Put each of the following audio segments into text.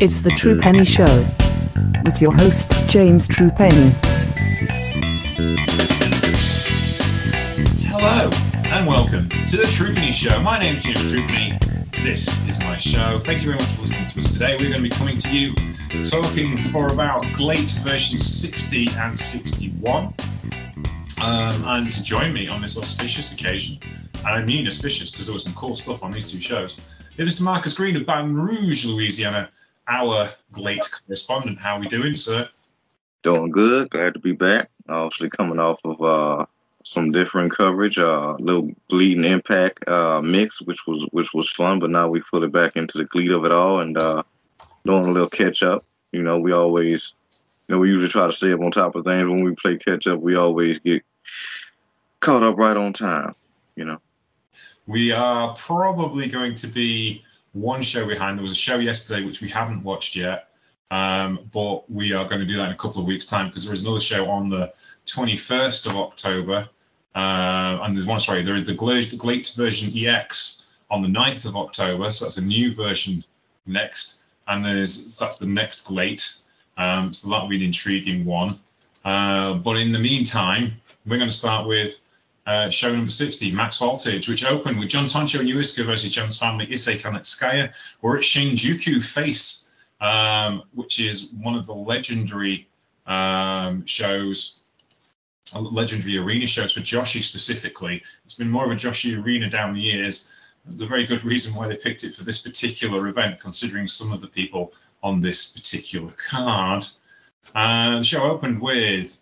It's the True Penny Show with your host, James True Penny. Hello and welcome to the True Penny Show. My name is James True Penny. This is my show. Thank you very much for listening to us today. We're going to be coming to you talking for about GLEAT versions 60 and 61. Um, and to join me on this auspicious occasion, and I mean auspicious because there was some cool stuff on these two shows, it is Mr. Marcus Green of Baton Rouge, Louisiana, our GLEAT correspondent. How are we doing, sir? Doing good. Glad to be back. Obviously coming off of uh, some different coverage, a uh, little bleeding impact uh, mix, which was which was fun. But now we fully back into the GLEAT of it all and uh, doing a little catch up. You know, we always, you know, we usually try to stay up on top of things. When we play catch up, we always get caught up right on time. You know. We are probably going to be one show behind. There was a show yesterday which we haven't watched yet, um, but we are going to do that in a couple of weeks' time because there is another show on the 21st of October. Uh, and there's one, sorry, there is the GLEAT version EX on the 9th of October. So that's a new version next. And there's that's the next GLEAT. Um, so that'll be an intriguing one. Uh, but in the meantime, we're going to start with uh, show number 60, Max Voltage, which opened with John Tonsho and Uiska versus Jones Family, Issei Onitsuka. We're at Shinjuku Face, um, which is one of the legendary um, shows, uh, legendary arena shows for Joshi specifically. It's been more of a Joshi arena down the years. There's a very good reason why they picked it for this particular event, considering some of the people on this particular card. Uh, the show opened with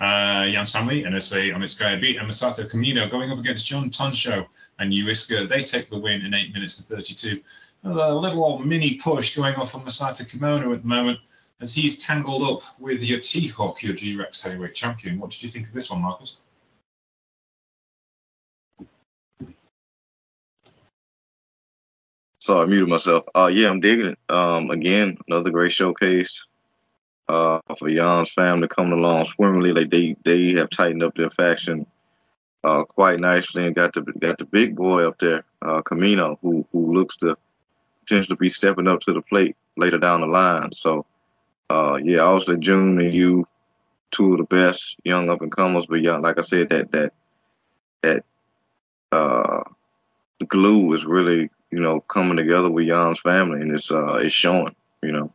uh, Jan's family, NSA on its Gaia beat, and Masato Kamino going up against John Tonsho and Uiska. They take the win in 8 minutes and 32. A little old mini push going off on Masato Kamino at the moment as he's tangled up with your T-Hawk, your G-Rex heavyweight champion. What did you think of this one, Marcus? Sorry, I muted myself. Uh, yeah, I'm digging it. Um, again, another great showcase uh, for Jan's family coming along swimmingly. Like they they have tightened up their faction uh, quite nicely and got the got the big boy up there, uh, Kamino, who who looks to potentially be stepping up to the plate later down the line. So uh, yeah, obviously June and you, two of the best young up and comers. But yeah, like I said, that that that uh, glue is really you know coming together with Jan's family, and it's uh, it's showing. You know.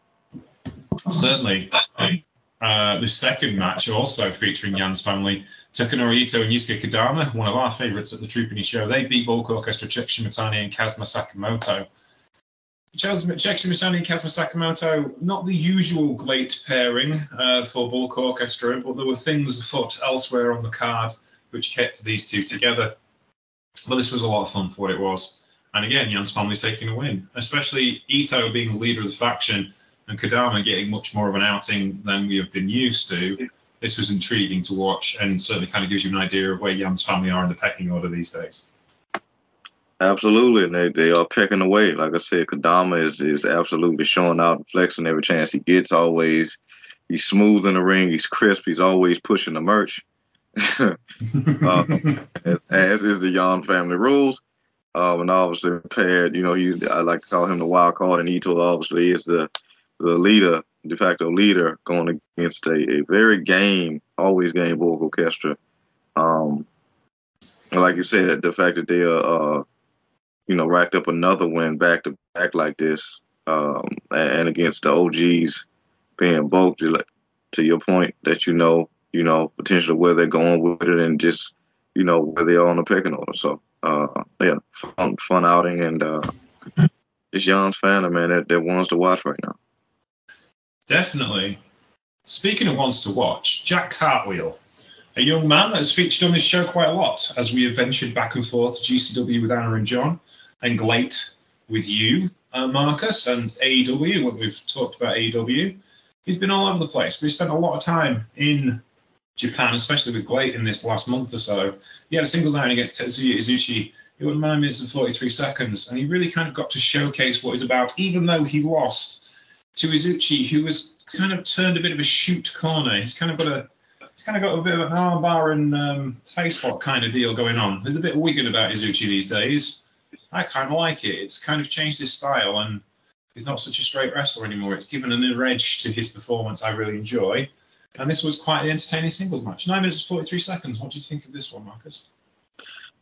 Certainly. Uh, the second match, also featuring Yan's family, Takanori Ito and Yusuke Kodama, one of our favourites at the True Penny show. They beat Bulk Orchestra, Check Shimatani and Kazuma Sakamoto. Check Shimatani and Kazuma Sakamoto, not the usual great pairing uh, for Bulk Orchestra, but there were things afoot elsewhere on the card which kept these two together. But this was a lot of fun for what it was. And again, Yan's family taking a win, especially Ito being the leader of the faction and Kodama getting much more of an outing than we have been used to. This was intriguing to watch and certainly kind of gives you an idea of where Jan's family are in the pecking order these days. Absolutely, and they, they are pecking away. Like I said, Kodama is, is absolutely showing out and flexing every chance he gets. Always, he's smooth in the ring. He's crisp. He's always pushing the merch, uh, as, as, is the Jan family rules. Um, and obviously paired, you know, I like to call him the wild card, and Ito obviously is the the leader, de facto leader, going against a, a very game, always game Bulk Orchestra. Um, like you said, the fact that they are, uh, you know, racked up another win back to back like this, um, and against the OGs being bulked, to your point that you know, you know, potentially where they're going with it and just, you know, where they are on the pecking order. So, uh, yeah, fun, fun outing and, uh, it's Jan's fan, man, that, that wants to watch right now. Definitely. Speaking of ones to watch, Jack Cartwheel, a young man that has featured on this show quite a lot as we have ventured back and forth GCW with Anna and John, and GLEAT with you, uh, Marcus, and AEW when we've talked about AEW. He's been all over the place. We spent a lot of time in Japan, especially with GLEAT in this last month or so. He had a singles outing against Tetsuya Izuchi. He was nine minutes and 43 seconds, and he really kind of got to showcase what he's about, even though he lost to Izuchi, who was kind of turned a bit of a shoot corner. He's kind of got a he's kind of got a bit of an armbar and um, face lock kind of deal going on. There's a bit of about Izuchi these days. I kind of like it. It's kind of changed his style, and he's not such a straight wrestler anymore. It's given another edge to his performance I really enjoy. And this was quite an entertaining singles match. Nine minutes forty three seconds. What do you think of this one, Marcus?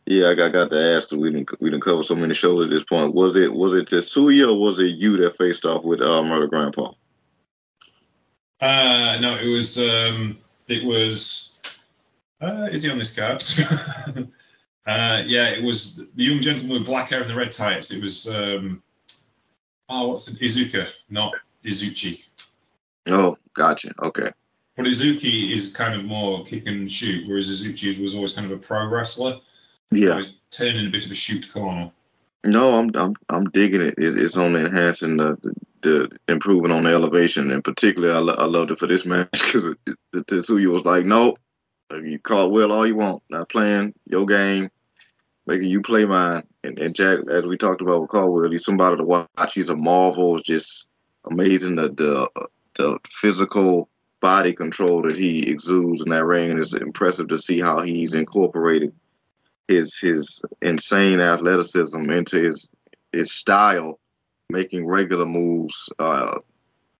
Yeah, I got, got to ask. We didn't we didn't cover so many shows at this point. Was it was it Tetsuya or was it you that faced off with uh, Murder Grandpa? Uh, no, it was um, it was. Uh, is he on this card? uh, yeah, it was the young gentleman with black hair and the red tights. It was. Um, oh, what's it? Iizuka, not Izuchi. Oh, gotcha. Okay. But Izuki is kind of more kick and shoot, whereas Izuchi was always kind of a pro wrestler. Yeah. Turning a bit of a shoot corner. No, I'm I'm I'm digging it. it it's on enhancing the, the, the improving on the elevation, and particularly I, lo- I loved it for this match because the Tetsuya was like, no, you call Will all you want, not playing your game, making you play mine. And, and Jack, as we talked about with Caldwell, he's somebody to watch. He's a marvel. It's just amazing the the the physical body control that he exudes in that ring, and it's impressive to see how he's incorporated his his insane athleticism into his his style, making regular moves, uh,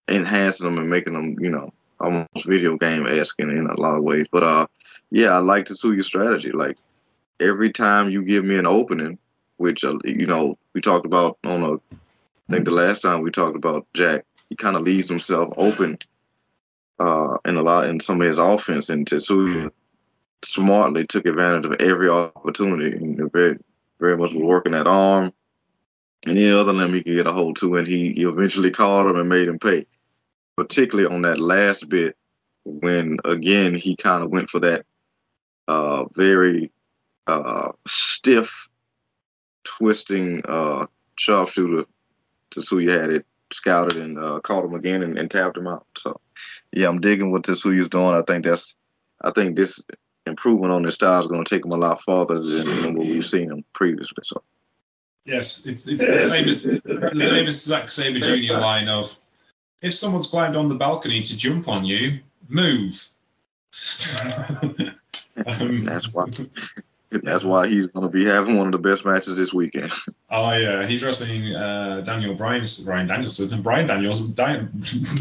enhancing them and making them, you know, almost video game esque in, a lot of ways. But uh, yeah, I like to Tetsuya's strategy. Like every time you give me an opening, which uh, you know we talked about on a, I think the last time we talked about Jack, he kind of leaves himself open uh, in a lot in some of his offense, and Tetsuya smartly took advantage of every opportunity and very, very much was working that arm. Any other limb he could get a hold to, and he, he eventually called him and made him pay. Particularly on that last bit, when again he kind of went for that uh, very uh, stiff, twisting uh, sharpshooter. Tetsuya had it scouted and uh, caught him again and, and tapped him out. So, yeah, I'm digging what Tetsuya's doing. I think that's, I think this improvement on his style is going to take him a lot farther than, than what we've seen him previously. So. Yes, it's it's the famous the famous Zack Sabre Jr. line of if someone's climbed on the balcony to jump on you, move. um, That's why. That's why he's going to be having one of the best matches this weekend. Oh yeah, he's wrestling uh, Daniel Bryan, Brian Danielson, and Brian Daniels, Di-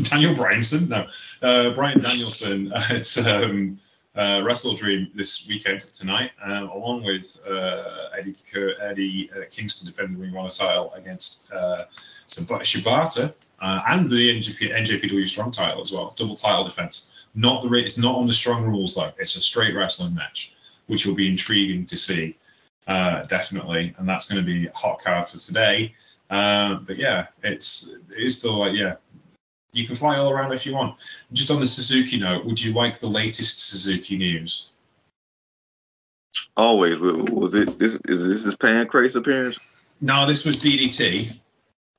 Daniel Bryanson, no, uh, Brian Danielson at um, uh, Wrestle Dream this weekend tonight, um, along with uh, Eddie Eddie uh, Kingston defending the Ring title against uh, Shibata uh, and the NJP- NJPW Strong title as well, double title defense. Not the it's not on the strong rules though. It's a straight wrestling match, which will be intriguing to see, uh, definitely. And that's going to be a hot card for today. Uh, but yeah, it's it is still like yeah, you can fly all around if you want. Just on the Suzuki note, would you like the latest Suzuki news? Always. Was it this? Is this his Pancrase appearance? No, this was DDT.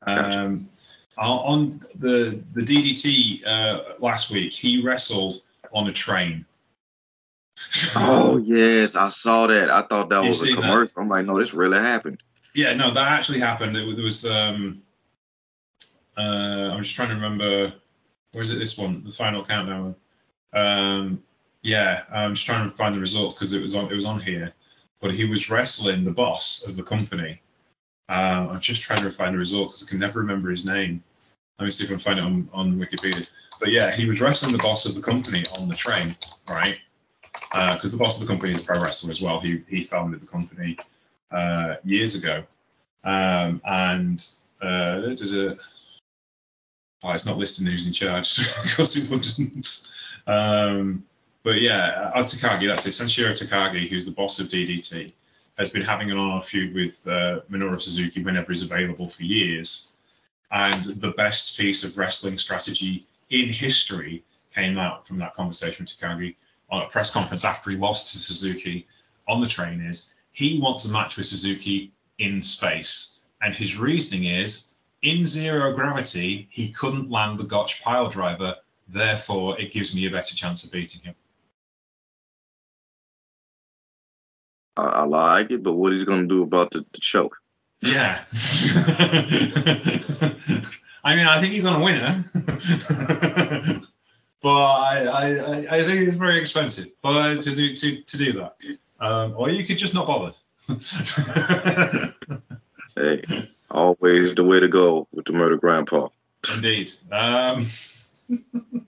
Um, on the the DDT uh, last week, he wrestled on a train. Oh yes, I saw that. I thought that You was a seen that? commercial. I'm like, no, this really happened. Yeah, no, that actually happened. It, was- was. Um, uh, I'm just trying to remember. Is it? This one, the final countdown. Um, yeah, I'm just trying to find the results because it was on. It was on here, but he was wrestling the boss of the company. Um, I'm just trying to find the result because I can never remember his name. Let me see if I can find it on, on Wikipedia. But yeah, he was wrestling the boss of the company on the train, right? Because the boss of the company is a pro wrestler as well. He he founded the company uh, years ago, um, and uh, it's not listed who's in charge. of course, it wouldn't. Um, but yeah, uh, Takagi, that's it. Sanshiro Takagi, who's the boss of DDT, has been having an on-off feud with uh, Minoru Suzuki whenever he's available for years. And the best piece of wrestling strategy in history came out from that conversation with Takagi on a press conference after he lost to Suzuki on the train is he wants a match with Suzuki in space. And his reasoning is in zero gravity, he couldn't land the Gotch pile driver. Therefore, it gives me a better chance of beating him. I, I like it, but what is he going to do about the, the choke? Yeah. I mean, I think he's on a winner. but I, I, I- I think it's very expensive but to do to, to do that. Um, or you could just not bother. Hey, Always the way to go with the murder grandpa. Indeed. Um,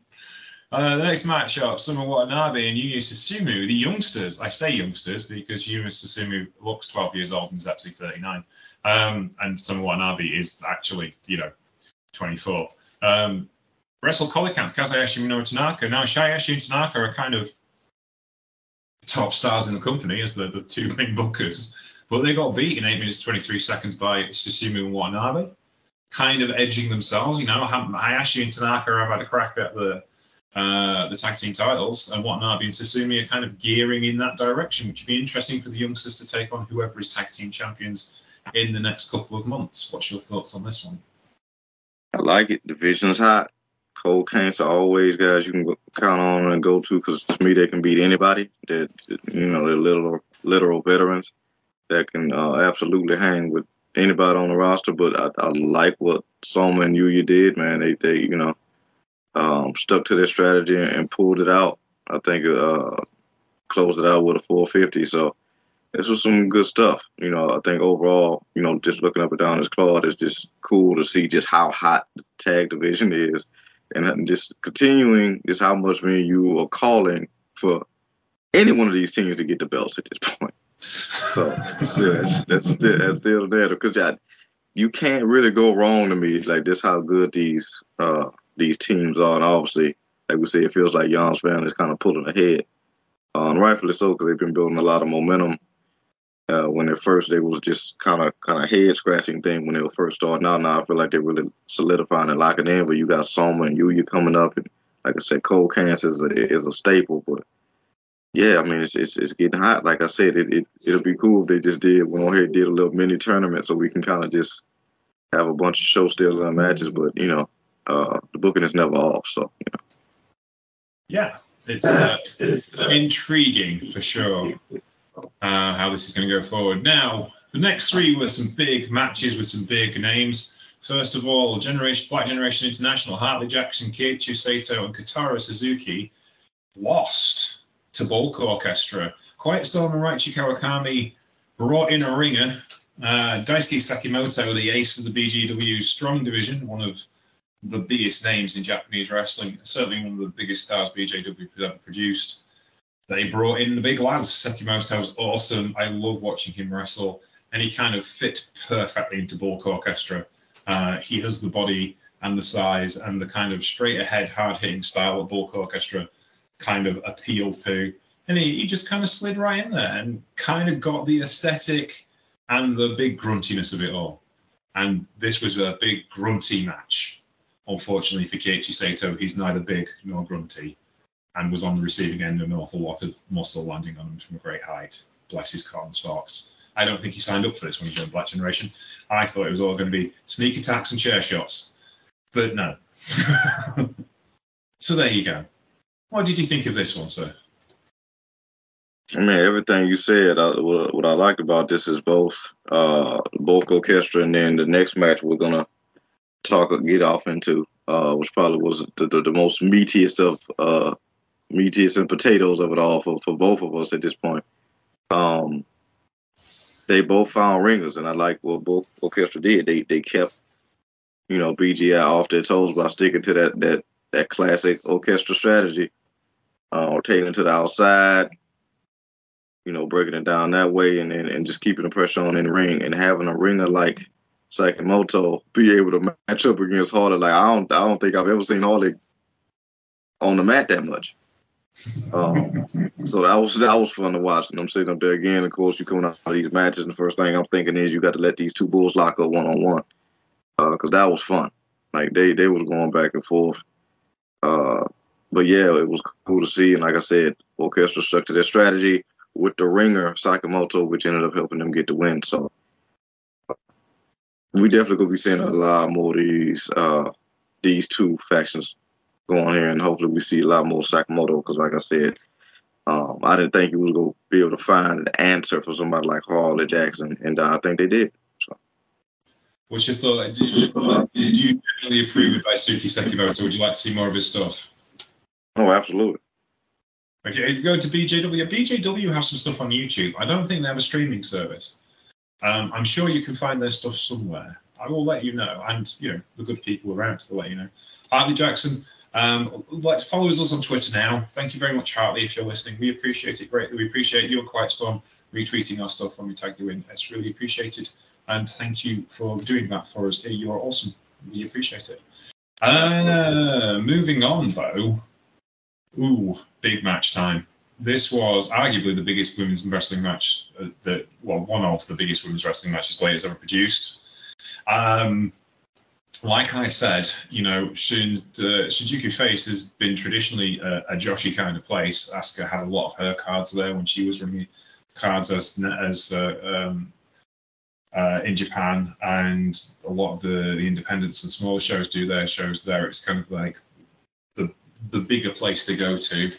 uh, the next matchup, Soma Watanabe and Yuya Susumu, the youngsters. I say youngsters because Yuya Susumu looks 12 years old and is actually 39. Um, and Soma Watanabe is actually, you know, 24. Um, Wrestle Colicans, Kaz Hayashi Minoru Tanaka. Now, Shayashi and Tanaka are kind of top stars in the company as the, the two main bookers. But they got beat in 8 minutes 23 seconds by Susumu and Watanabe, kind of edging themselves. You know, Hayashi and Tanaka have had a crack at the uh, the tag team titles, and Watanabe and Susumu are kind of gearing in that direction, which would be interesting for the youngsters to take on whoever is tag team champions in the next couple of months. What's your thoughts on this one? I like it. Division's hot. Cold Cancer always guys you can count on and go to because to me they can beat anybody. That you know they're literal literal veterans that can uh, absolutely hang with anybody on the roster. But I, I like what Soma and Yuya did, man. They they you know um, stuck to their strategy and, pulled it out. I think uh, closed it out with a 450. So this was some good stuff. You know, I think overall, you know, just looking up and down this card is just cool to see just how hot the tag division is, and just continuing is how much me and you are calling for any one of these teams to get the belts at this point. So that's, that's still that's still there because you can't really go wrong to me. Like this, how good these uh these teams are, and obviously, like we say, it feels like Jan's family is kind of pulling ahead, uh, and rightfully so because they've been building a lot of momentum. Uh, when at first they was just kind of kind of head scratching thing when they were first starting out. Now I feel like they're really solidifying and locking in. But you got Soma and Yuya coming up, and like I said, Cold Cancer is a, is a staple. But yeah, I mean, it's, it's, it's getting hot. Like I said, it, it, it'll be cool if they just did, went on here did a little mini tournament so we can kind of just have a bunch of show stealing matches. But, you know, uh, the booking is never off. So, you know. Yeah, it's, uh, it's intriguing for sure uh, how this is going to go forward. Now, the next three were some big matches with some big names. First of all, Generation Black Generation International, Hartley Jackson, Keiichi Sato, and Kotaro Suzuki lost to Bulk Orchestra. Quiet Storm and Raichi Kawakami brought in a ringer. Uh, Daisuke Sekimoto, the ace of the BJW Strong Division, one of the biggest names in Japanese wrestling, certainly one of the biggest stars BJW ever produced. They brought in the big lads. Sekimoto was awesome. I love watching him wrestle, and he kind of fit perfectly into Bulk Orchestra. Uh, he has the body and the size and the kind of straight ahead, hard hitting style that Bulk Orchestra kind of appeal to. And he, he just kind of slid right in there and kind of got the aesthetic and the big gruntiness of it all. And this was a big grunty match. Unfortunately for Keiichi Sato, he's neither big nor grunty and was on the receiving end of an awful lot of muscle landing on him from a great height. Bless his cotton socks. I don't think he signed up for this when he joined Black Generation. I thought it was all going to be sneak attacks and chair shots. But no. so there you go. What did you think of this one, sir? I mean, everything you said. I, what, I liked about this is both uh, Bulk Orchestra and then the next match we're gonna talk or get off into, uh, which probably was the, the, the most meatiest of uh, meatiest and potatoes of it all for, for both of us at this point. Um, they both found ringers, and I like what both Orchestra did. They they kept, you know, BGI off their toes by sticking to that that that classic orchestra strategy uh, or taking it to the outside, you know, breaking it down that way, and, and and just keeping the pressure on in the ring, and having a ringer like Sekimoto be able to match up against Hartley. Like I don't, I don't think I've ever seen Hartley on the mat that much. Um, so that was that was fun to watch. And I'm sitting up there again. Of course, you coming out of these matches, and the first thing I'm thinking is you got to let these two bulls lock up one on one, because that was fun. Like they they was going back and forth. Uh, but yeah, it was cool to see. And like I said, Orchestra stuck to their strategy with the ringer Sakamoto, which ended up helping them get the win. So we definitely gonna be seeing a lot more of these uh, these two factions going here, and hopefully we see a lot more Sakamoto. Because like I said, um, I didn't think he was gonna be able to find an answer for somebody like Hartley Jackson, and I think they did. What's your thought? Do you, do you generally approve of Daisuke Sekimoto? Would you like to see more of his stuff? Oh, absolutely. Okay, go to BJW. BJW have some stuff on YouTube. I don't think they have a streaming service. Um, I'm sure you can find their stuff somewhere. I will let you know, and you know the good people around will let you know. Hartley Jackson, um, like follow us on Twitter now. Thank you very much, Hartley, if you're listening. We appreciate it greatly. We appreciate your Quiet Storm retweeting our stuff when we tag you in. It's really appreciated, and thank you for doing that for us. You are awesome. We appreciate it. Uh, moving on though. Ooh, big match time. This was arguably the biggest women's wrestling match uh, that, well, one of the biggest women's wrestling matches Blade ever produced. Um, like I said, you know, Shin, uh, Face has been traditionally a, a Joshi kind of place. Asuka had a lot of her cards there when she was running cards as as uh, um, uh, in Japan, and a lot of the, the independents and smaller shows do their shows there. It's kind of like the the bigger place to go to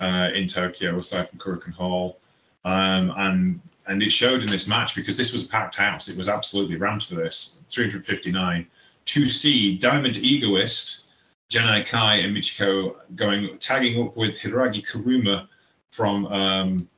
uh, in Tokyo, aside from Korakuen Hall. Um, and and it showed in this match because this was a packed house. It was absolutely rammed for this. 359 to see Diamond Egoist, Janai Kai, and Michiko going tagging up with Hiiragi Kurumi from um,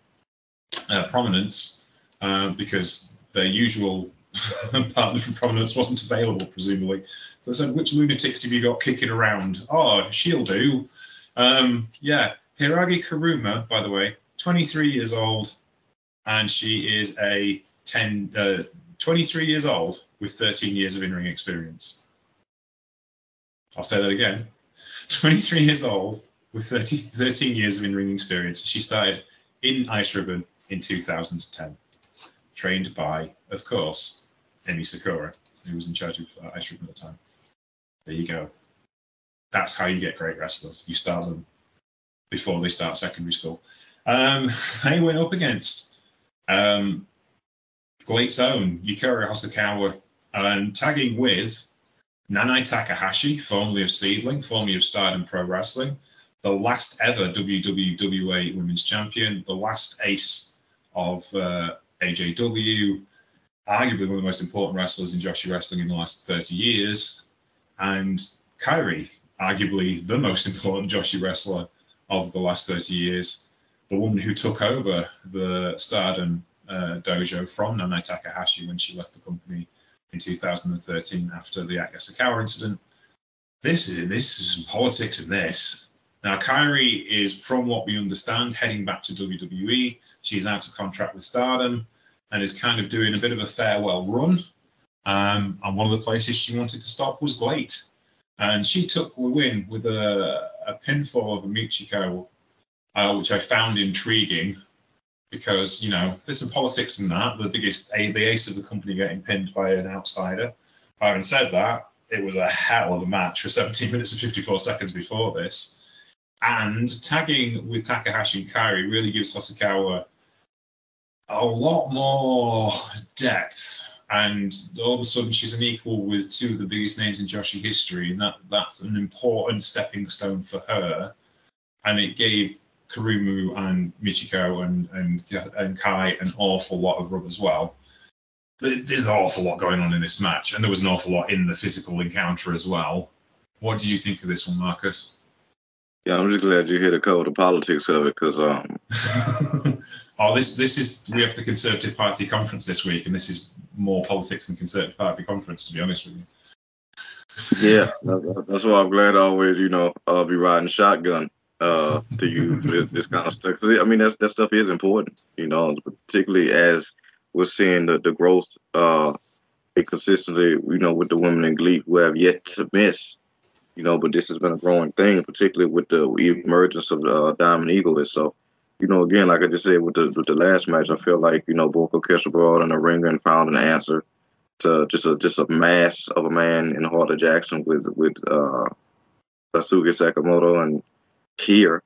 uh, Prominence uh, because their usual partner from Prominence wasn't available, presumably. So they said, "Which lunatics have you got kicking around?" Oh, she'll do. Um, yeah, Hiiragi Kurumi, by the way, 23 years old, and she is a 10, uh, 23 years old with 13 years of in-ring experience. I'll say that again. 23 years old with 30, 13 years of in-ring experience. She started in Ice Ribbon in 2010, trained by, of course, Emi Sakura, who was in charge of uh, Ice Ribbon at the time. There you go. That's how you get great wrestlers. You start them before they start secondary school. Um, they went up against um, GLEAT's own Yukari Hosokawa and tagging with Nanae Takahashi, formerly of SEAdLINNNG, formerly of Stardom Pro Wrestling, the last ever WWWA Women's Champion, the last ace of uh, AJW, arguably one of the most important wrestlers in Joshi wrestling in the last 30 years, and Kairi, arguably the most important Joshi wrestler of the last 30 years, the woman who took over the Stardom uh, dojo from Nanae Takahashi when she left the company in 2013 after the Act Yasukawa incident. This is this is some politics in this. Now, Kairi is, from what we understand, heading back to WWE. She's out of contract with Stardom and is kind of doing a bit of a farewell run. Um, and one of the places she wanted to stop was GLEAT. And she took a win with a, a pinfall of a Michiko, uh, which I found intriguing because you know there's some politics in that. The biggest, a, the ace of the company getting pinned by an outsider. Having said that, it was a hell of a match for 17 minutes and 54 seconds before this. And tagging with Takahashi and Kairi really gives Hosokawa a lot more depth. And all of a sudden, she's an equal with two of the biggest names in Joshi history, and that that's an important stepping stone for her. And it gave Kurumi and Michiko and, and and Kai an awful lot of rub as well. But there's an awful lot going on in this match, and there was an awful lot in the physical encounter as well. What did you think of this one, Marcus? Yeah, I'm just glad you hit a cover the politics of it because um. oh, this this is we have the Conservative Party conference this week, and this is more politics than Conservative Party conference, to be honest with you. Yeah, that's why I'm glad I always, you know, I'll be riding shotgun uh, to use this, this kind of stuff. I mean, that that stuff is important, you know, particularly as we're seeing the, the growth uh, you know, with the women in Glee who have yet to miss, you know, but this has been a growing thing, particularly with the emergence of uh, Diamond Egoist. So, you know, again, like I just said with the with the last match, I feel like you know Bulk Orchestra brought in a ringer and found an answer to just a just a mass of a man in Hartley Jackson with with uh, Sasuke Sakamoto and here.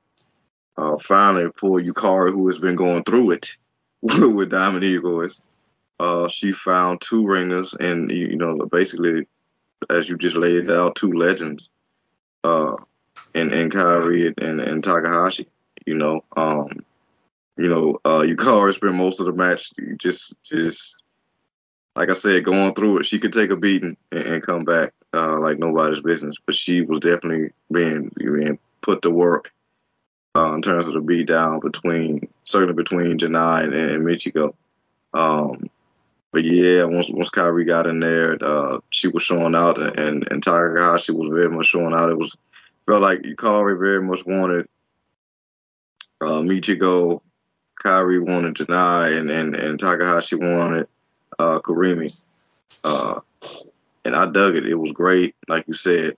Uh, finally, for Yukari, who has been going through it with Diamond Egoist, uh, she found two ringers, and you know, basically, as you just laid out, two legends, uh, and and Kairi and and Takahashi. You know, um, you know, uh, Yukari spent most of the match just just like I said, going through it. She could take a beating and, and come back uh, like nobody's business, but she was definitely being being put to work uh, in terms of the beat down between certainly between Janai and, and Michiko. Um, but yeah, once once Kairi got in there, uh, she was showing out, and and Takahashi was very much showing out. It was felt like Kairi very much wanted uh, Michiko, Kairi wanted Janai, and and and Takahashi wanted uh, Kurumi. Uh, and I dug it. It was great, like you said.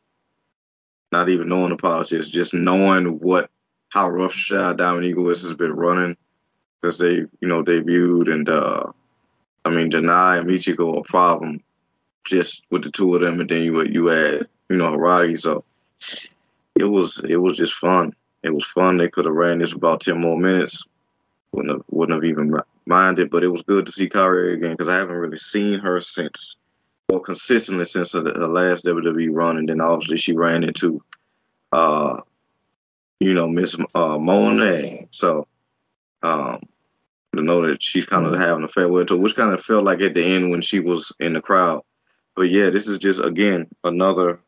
Not even knowing the politics, just knowing what how rough shot Diamond Eagle has been running because they, you know, debuted and uh, I mean, Janai and Michiko a problem just with the two of them, and then you you add, you know, Hiiragi. So it was it was just fun. It was fun. They could have ran this about ten more minutes. Wouldn't have wouldn't have even minded, but it was good to see Kairi again because I haven't really seen her since, well, consistently since the, the last WWE run, and then obviously she ran into, uh, you know, Miss uh, Monet. So, um, to know that she's kind of having a farewell tour, which kind of felt like at the end when she was in the crowd. But yeah, this is just again another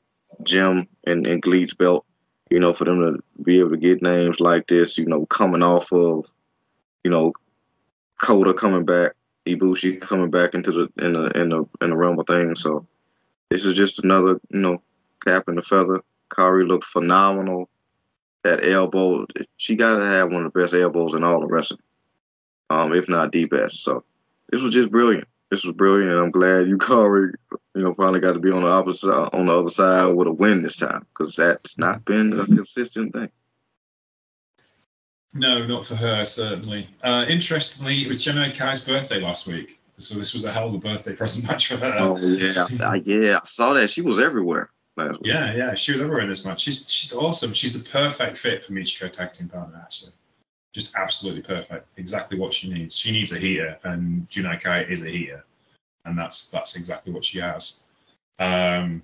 gem in, in GLEAT's belt. You know, for them to be able to get names like this, you know, coming off of, you know, Kota coming back, Ibushi coming back into the in the in the in the realm of things. So this is just another, you know, cap in the feather. Kairi looked phenomenal. That elbow, she got to have one of the best elbows in all the wrestling um, if not the best. So this was just brilliant. This was brilliant, I'm glad you, Kairi, you know, finally got to be on the opposite on the other side with a win this time because that's not been a consistent thing. No, not for her, certainly. Uh, interestingly, it was Gemini Kai's birthday last week. So this was a hell of a birthday present match for her. Oh, yeah. I, yeah, I saw that. She was everywhere. Yeah, yeah. She was everywhere in this match. She's, she's awesome. She's the perfect fit for Michiko tag team partner, actually just absolutely perfect. Exactly what she needs. She needs a heater, and Junai Kai is a heater, and that's that's exactly what she has. Um,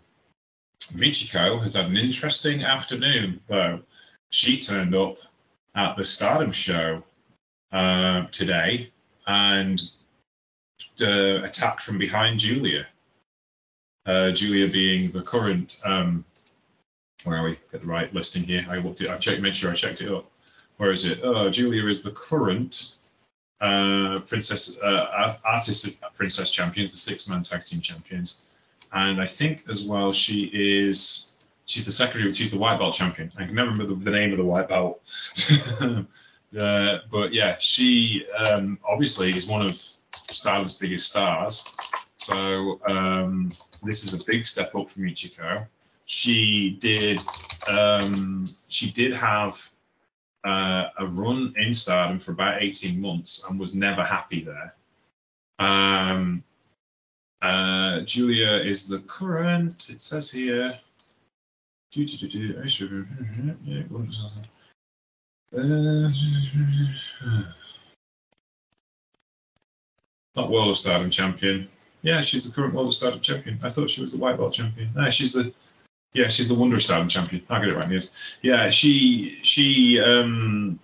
Michiko has had an interesting afternoon, though. She turned up at the Stardom show uh, today and uh, attacked from behind Julia. Uh, Julia being the current, um, where are we? Get the right listing here. I looked it. I checked, made sure I checked it up where is it? Oh, Julia is the current uh, princess uh, artist princess champions, the six man tag team champions, and I think as well she is she's the secretary. She's the white belt champion. I can never remember the, the name of the white belt. uh, but yeah, she um, obviously is one of Stardom's biggest stars. So um, this is a big step up for Michiko. She did um, she did have uh, a run in Stardom for about 18 months and was never happy there. Um, uh, Julia is the current, it says here. Uh, not World of Stardom champion. Yeah, she's the current World of Stardom champion. I thought she was the White Belt champion. No, she's the yeah, she's the Wonder Stardom champion. I get it right. Yes. Yeah, she she um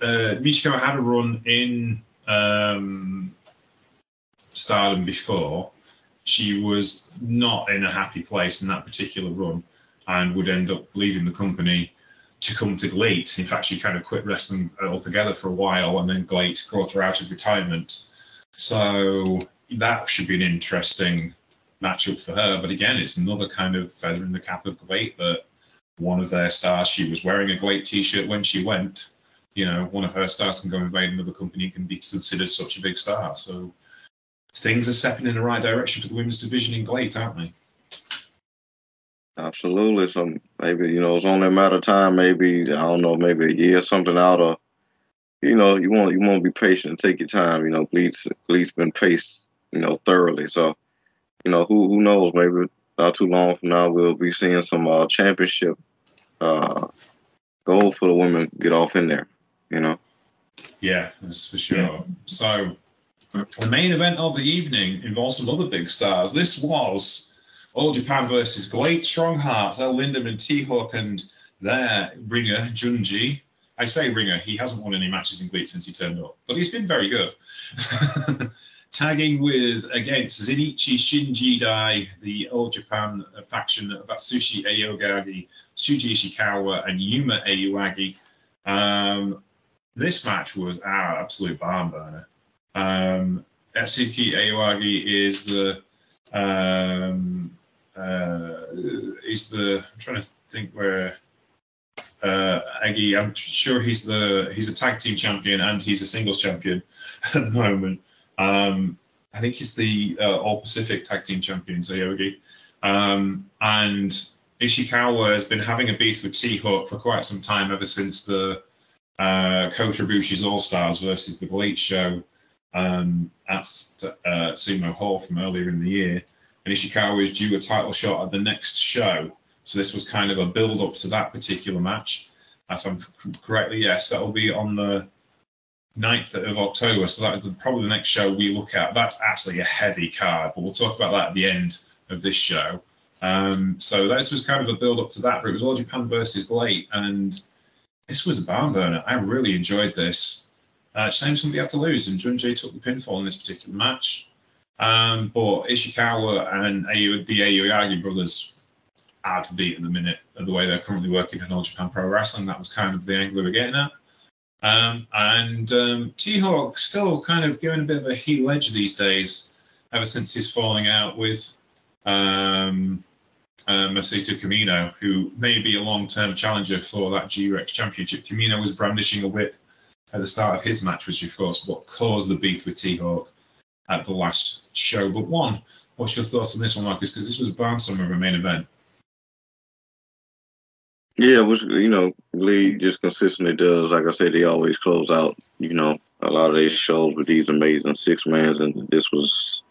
uh Michiko had a run in um Stardom before. She was not in a happy place in that particular run and would end up leaving the company to come to GLEAT. In fact, she kind of quit wrestling altogether for a while and then GLEAT brought her out of retirement. So that should be an interesting matchup for her. But again, it's another kind of feather in the cap of GLEAT that one of their stars, she was wearing a GLEAT t-shirt when she went. You know, one of her stars can go invade another company can be considered such a big star. So things are stepping in the right direction for the women's division in GLEAT, aren't they? Absolutely. So maybe, you know, it's only a matter of time, maybe, I don't know, maybe a year, something out of you know, you want you want to be patient and take your time. You know, GLEAT's GLEAT's been paced, you know, thoroughly. So you know, who who knows? Maybe not too long from now, we'll be seeing some uh, championship uh, gold for the women get off in there. You know. Yeah, that's for sure. Yeah. So the main event of the evening involves some other big stars. This was All Japan versus Great Strong Hearts, El Lindaman, T-Hawk, and their ringer, Junji. I say ringer, he hasn't won any matches in GLEAT since he turned up, but he's been very good. tagging with against Zenichi Shinji Dai, the old Japan faction of Atsushi Aoyagi, Shuji Ishikawa, and Yuma Aoyagi. Um, this match was our absolute barn burner. Um, Atsushi Aoyagi is the um, uh, is the I'm trying to think where uh, Aggie. I'm sure he's the he's a tag team champion and he's a singles champion at the moment. Um, I think he's the uh, All Pacific tag team champion, Aoyagi. Um, and Ishikawa has been having a beef with T Hawk for quite some time, ever since the uh, Kota Ibushi's All Stars versus the GLEAT show um, at uh, Sumo Hall from earlier in the year. And Ishikawa is due a title shot at the next show. So this was kind of a build up to that particular match. If I'm correctly, yes, that will be on the 9th of October. So that is probably the next show we look at. That's actually a heavy card, but we'll talk about that at the end of this show. Um, so this was kind of a build up to that, but it was All Japan versus GLEAT, and this was a barn burner. I really enjoyed this. Uh, shame somebody had to lose, and Junji took the pinfall in this particular match. Um, but Ishikawa and Ayu, the Aoyagi brothers are to beat at the minute, the way they're currently working in All Japan Pro Wrestling. That was kind of the angle we were getting at. Um, and um, T Hawk still kind of going a bit of a heel edge these days, ever since his falling out with um, uh, Masato Kamino, who may be a long term challenger for that G Rex Championship. Kamino was brandishing a whip at the start of his match, which of course what caused the beef with T Hawk at the last show. But one, what's your thoughts on this one, Marcus? Because this was a barnstormer of a main event. Yeah, which you know, Lee just consistently does. Like I said, they always close out, you know, a lot of these shows with these amazing six mans, and this was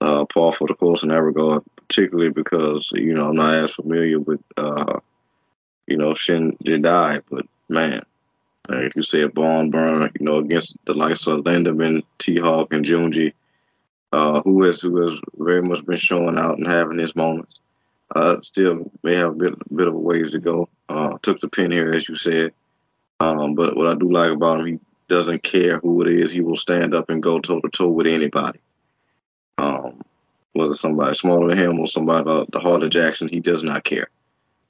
uh, par for the course in that regard, particularly because you know I'm not as familiar with uh, you know Shin Jidai, but man, like you said, Barn Burner, you know, against the likes of Lindaman, T Hawk, and Junji, uh, who has who has very much been showing out and having his moments. Uh, still may have a bit, bit of a ways to go. Uh, took the pin here, as you said. Um, but what I do like about him, he doesn't care who it is. He will stand up and go toe to toe with anybody. Um, whether somebody smaller than him or somebody uh, the harder Jackson, he does not care.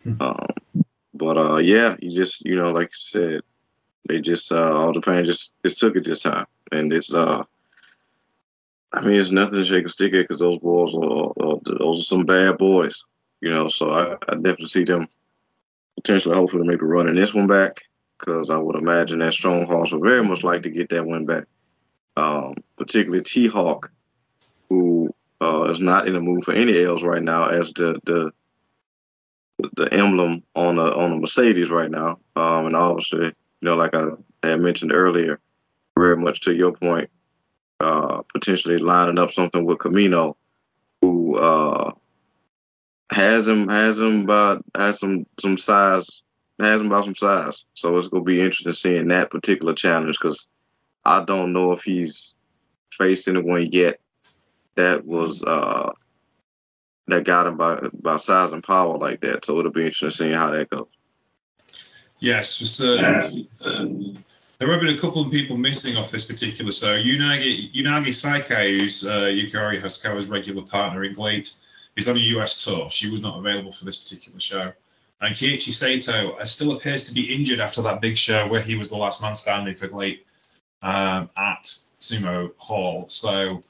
Hmm. Um, but uh, yeah, he just you know, like you said, they just uh, all the pain just just took it this time, and it's uh. I mean, it's nothing to shake a stick at because those boys are, are, those are some bad boys. You know, so I, I definitely see them potentially, hopefully, make a run in this one back because I would imagine that Strong Hawks would very much like to get that one back. Um, particularly T Hawk, who uh, is not in the mood for any L's right now, as the the the emblem on a on a Mercedes right now. Um, and obviously, you know, like I had mentioned earlier, very much to your point, uh, potentially lining up something with Kamino, who uh, has him has him about has some some size has him about some size. So it's gonna be interesting seeing that particular challenge because I don't know if he's faced anyone yet that was uh that got him by by size and power like that. So it'll be interesting seeing how that goes. Yes, certainly. Um, there have been a couple of people missing off this particular So Unagi Unagi Sayaka, who's uh, Yukari Hosokawa's regular partner in GLEAT, is on a US tour. She was not available for this particular show. And Kiichi Saito uh, still appears to be injured after that big show where he was the last man standing for GLEAT um, at Sumo Hall. So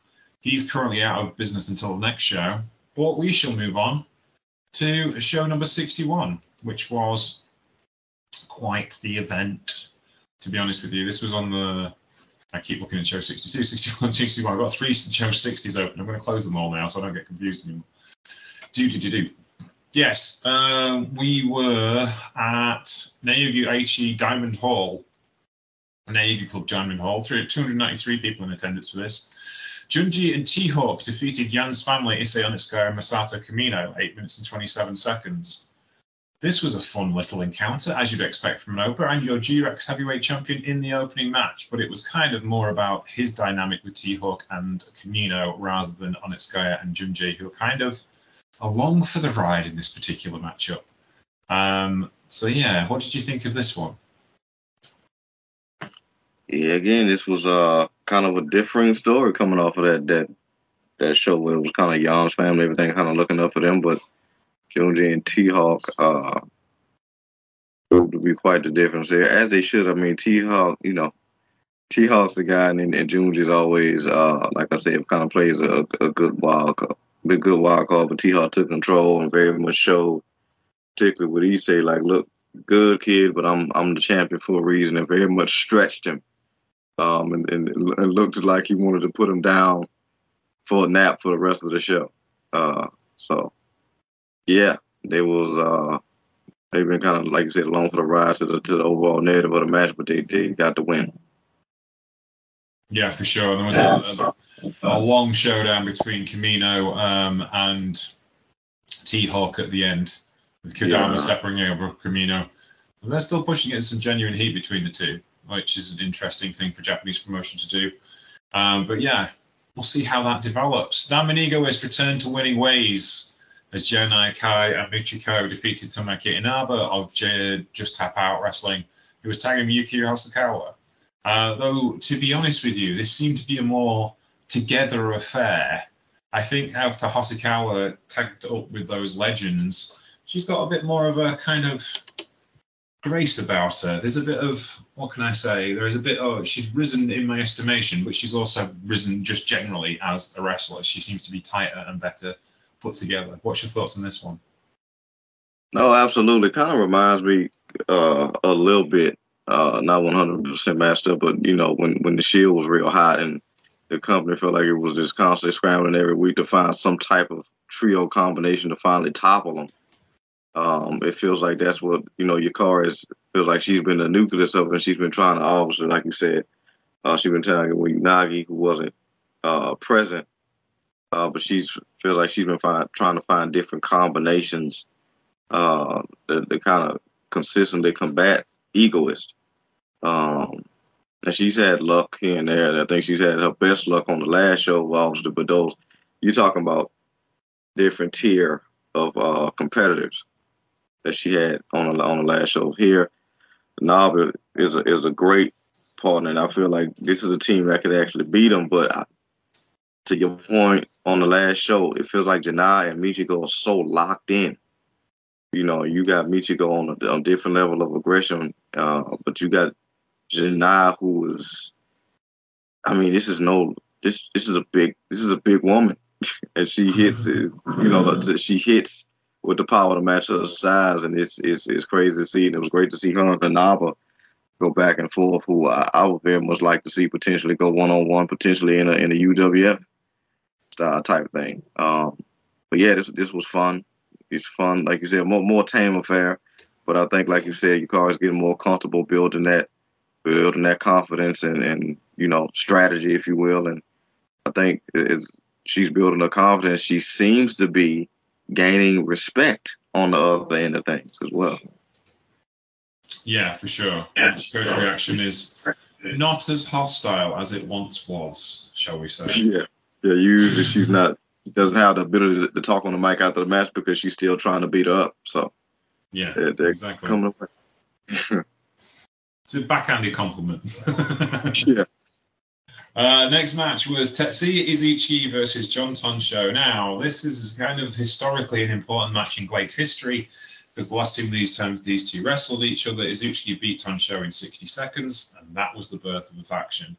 he's currently out of business until the next show. But we shall move on to show number 61, which was quite the event, to be honest with you. This was on the I keep looking at show 62, 61, 61. I've got three show 60s open. I'm going to close them all now so I don't get confused anymore. Do, do, do, do. Yes, uh, we were at Nagoya Aichi Diamond Hall, Nagoya Club Diamond Hall. 293 people in attendance for this. Junji and T-Hawk defeated Yan's family, Issei Onitsuka and Masato Kamino, 8 minutes and 27 seconds. This was a fun little encounter, as you'd expect from an Opa, and your G-Rex heavyweight champion in the opening match, but it was kind of more about his dynamic with T-Hawk and Kamino rather than Onitsuka and Junji, who are kind of along for the ride in this particular matchup. Um, so yeah, what did you think of this one? Yeah, again, this was uh kind of a differing story coming off of that that that show where it was kind of Yon's family, everything kind of looking up for them, but Junji and T Hawk uh proved to be quite the difference there, as they should. I mean, T Hawk, you know, T Hawk's the guy, and, and Junji's always, uh, like I said, kind of plays a, a good wild card, a good wild card. But T Hawk took control and very much showed, particularly what he say, like, look, good kid, but I'm I'm the champion for a reason, and very much stretched him, um, and, and it looked like he wanted to put him down for a nap for the rest of the show. Uh, so, yeah, they was uh, they've been kind of like you said along for the ride to the to the overall narrative of the match, but they they got the win. Yeah, for sure. And There was a, a, a long showdown between Kamino um, and T Hawk at the end, with Kodama yeah. separating over Kamino. And they're still pushing it in some genuine heat between the two, which is an interesting thing for Japanese promotion to do. Um, but yeah, we'll see how that develops. Now Minigo has returned to winning ways as Joe Kai and Michiko defeated Tomoaki Inaba of J- Just Tap Out Wrestling, who was tagging Yuki Hosokawa. Uh, though, to be honest with you, this seemed to be a more together affair. I think after Hosokawa tagged up with those legends, she's got a bit more of a kind of grace about her. There's a bit of what can I say? There is a bit of she's risen in my estimation, but she's also risen just generally as a wrestler. She seems to be tighter and better put together. What's your thoughts on this one? No, absolutely. Kind of reminds me uh, a little bit, uh, not 100% matched up, but you know when when the Shield was real hot and the company felt like it was just constantly scrambling every week to find some type of trio combination to finally topple them. Um, it feels like that's what you know. Yukari is feels like she's been the nucleus of it, and she's been trying to obviously, like you said, uh, she's been telling with Nagi, who wasn't uh, present, uh, but she's feels like she's been find, trying to find different combinations uh, that, that kind of consistently combat egoist. Um, and she's had luck here and there. And I think she's had her best luck on the last show, obviously. But those you're talking about different tier of uh, competitors that she had on the, on the last show. Here, Naba is a, is a great partner, and I feel like this is a team that could actually beat them. But I, to your point on the last show, it feels like Janai and Michiko are so locked in. You know, you got Michiko on a, on a different level of aggression, uh, but you got Janai who is. I mean, this is no. This this is a big. This is a big woman, and she hits. It, you know, she hits with the power to match her size, and it's it's it's crazy to see. And it was great to see her and Nava go back and forth. Who I, I would very much like to see potentially go one on one, potentially in a in a UWF style type thing. Um, but yeah, this this was fun. It's fun, like you said, more more tame affair. But I think, like you said, your car is getting more comfortable building that building that confidence and and you know strategy, if you will. And I think is she's building a confidence. She seems to be gaining respect on the other end of things as well. Yeah, for sure. Yeah. Coach reaction is not as hostile as it once was, shall we say? Yeah, yeah. Usually she's not. She doesn't have the ability to, to talk on the mic after the match because she's still trying to beat her up. So yeah, they're, they're exactly. Coming away. it's a backhanded compliment. yeah. Uh, next match was Tetsuya Izuchi versus John Tonsho. Now, this is kind of historically an important match in GLEAT history because the last time these times these two wrestled each other, Izuchi beat Tonsho in 60 seconds, and that was the birth of a faction.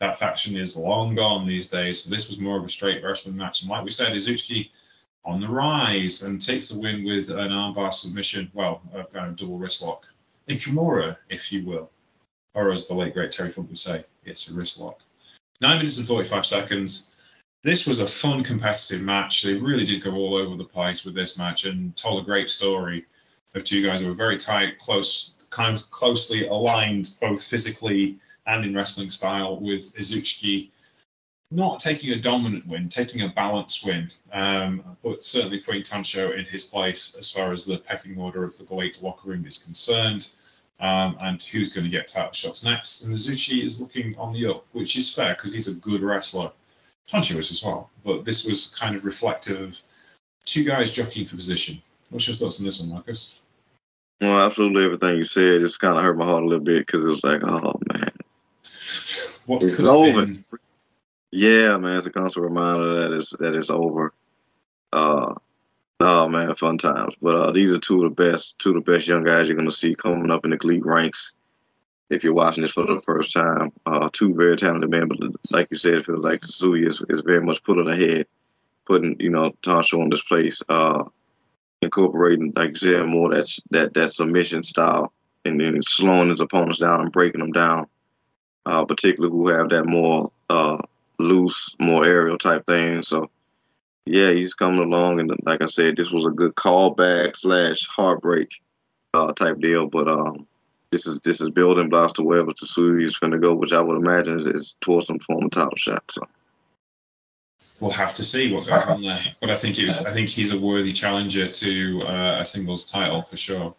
That faction is long gone these days, so this was more of a straight wrestling match. And like we said, Izuchi on the rise and takes the win with an armbar submission, well, a kind of double wrist lock. A Kimura, if you will. Or as the late great Terry Funk would say, it's a wrist lock. Nine minutes and 45 seconds. This was a fun competitive match. They really did go all over the place with this match and told a great story of two guys who were very tight, close, kind of closely aligned, both physically and in wrestling style, with Izuchi not taking a dominant win, taking a balanced win, um, but certainly putting Tonsho in his place as far as the pecking order of the GLEAT locker room is concerned um, and who's going to get title shots next. And Mizuchi is looking on the up, which is fair because he's a good wrestler. Tonsho is as well, but this was kind of reflective of two guys jockeying for position. What's your thoughts on this one, Marcus? Well, absolutely everything you said just kind of hurt my heart a little bit because it was like, oh man, what it's could over. Yeah, man, it's a constant reminder that it's that it's over. Uh, Oh man, fun times. But uh, these are two of the best, two of the best young guys you're gonna see coming up in the GLEAT ranks. if you're watching this for the first time. Uh, two very talented men, but like you said, it feels like Tsuyu is, is very much putting ahead, putting you know Tonsho in this place, uh, incorporating like you said more that that that submission style, and then slowing his opponents down and breaking them down, uh, particularly who have that more uh, loose, more aerial type thing. So. Yeah, he's coming along, and like I said, this was a good callback slash heartbreak uh, type deal. But um, this is this is building blocks to wherever Tsuyu is going to go, which I would imagine is, is towards some form of title shot. So we'll have to see what goes on there. But I think it was, I think he's a worthy challenger to uh, a singles title for sure.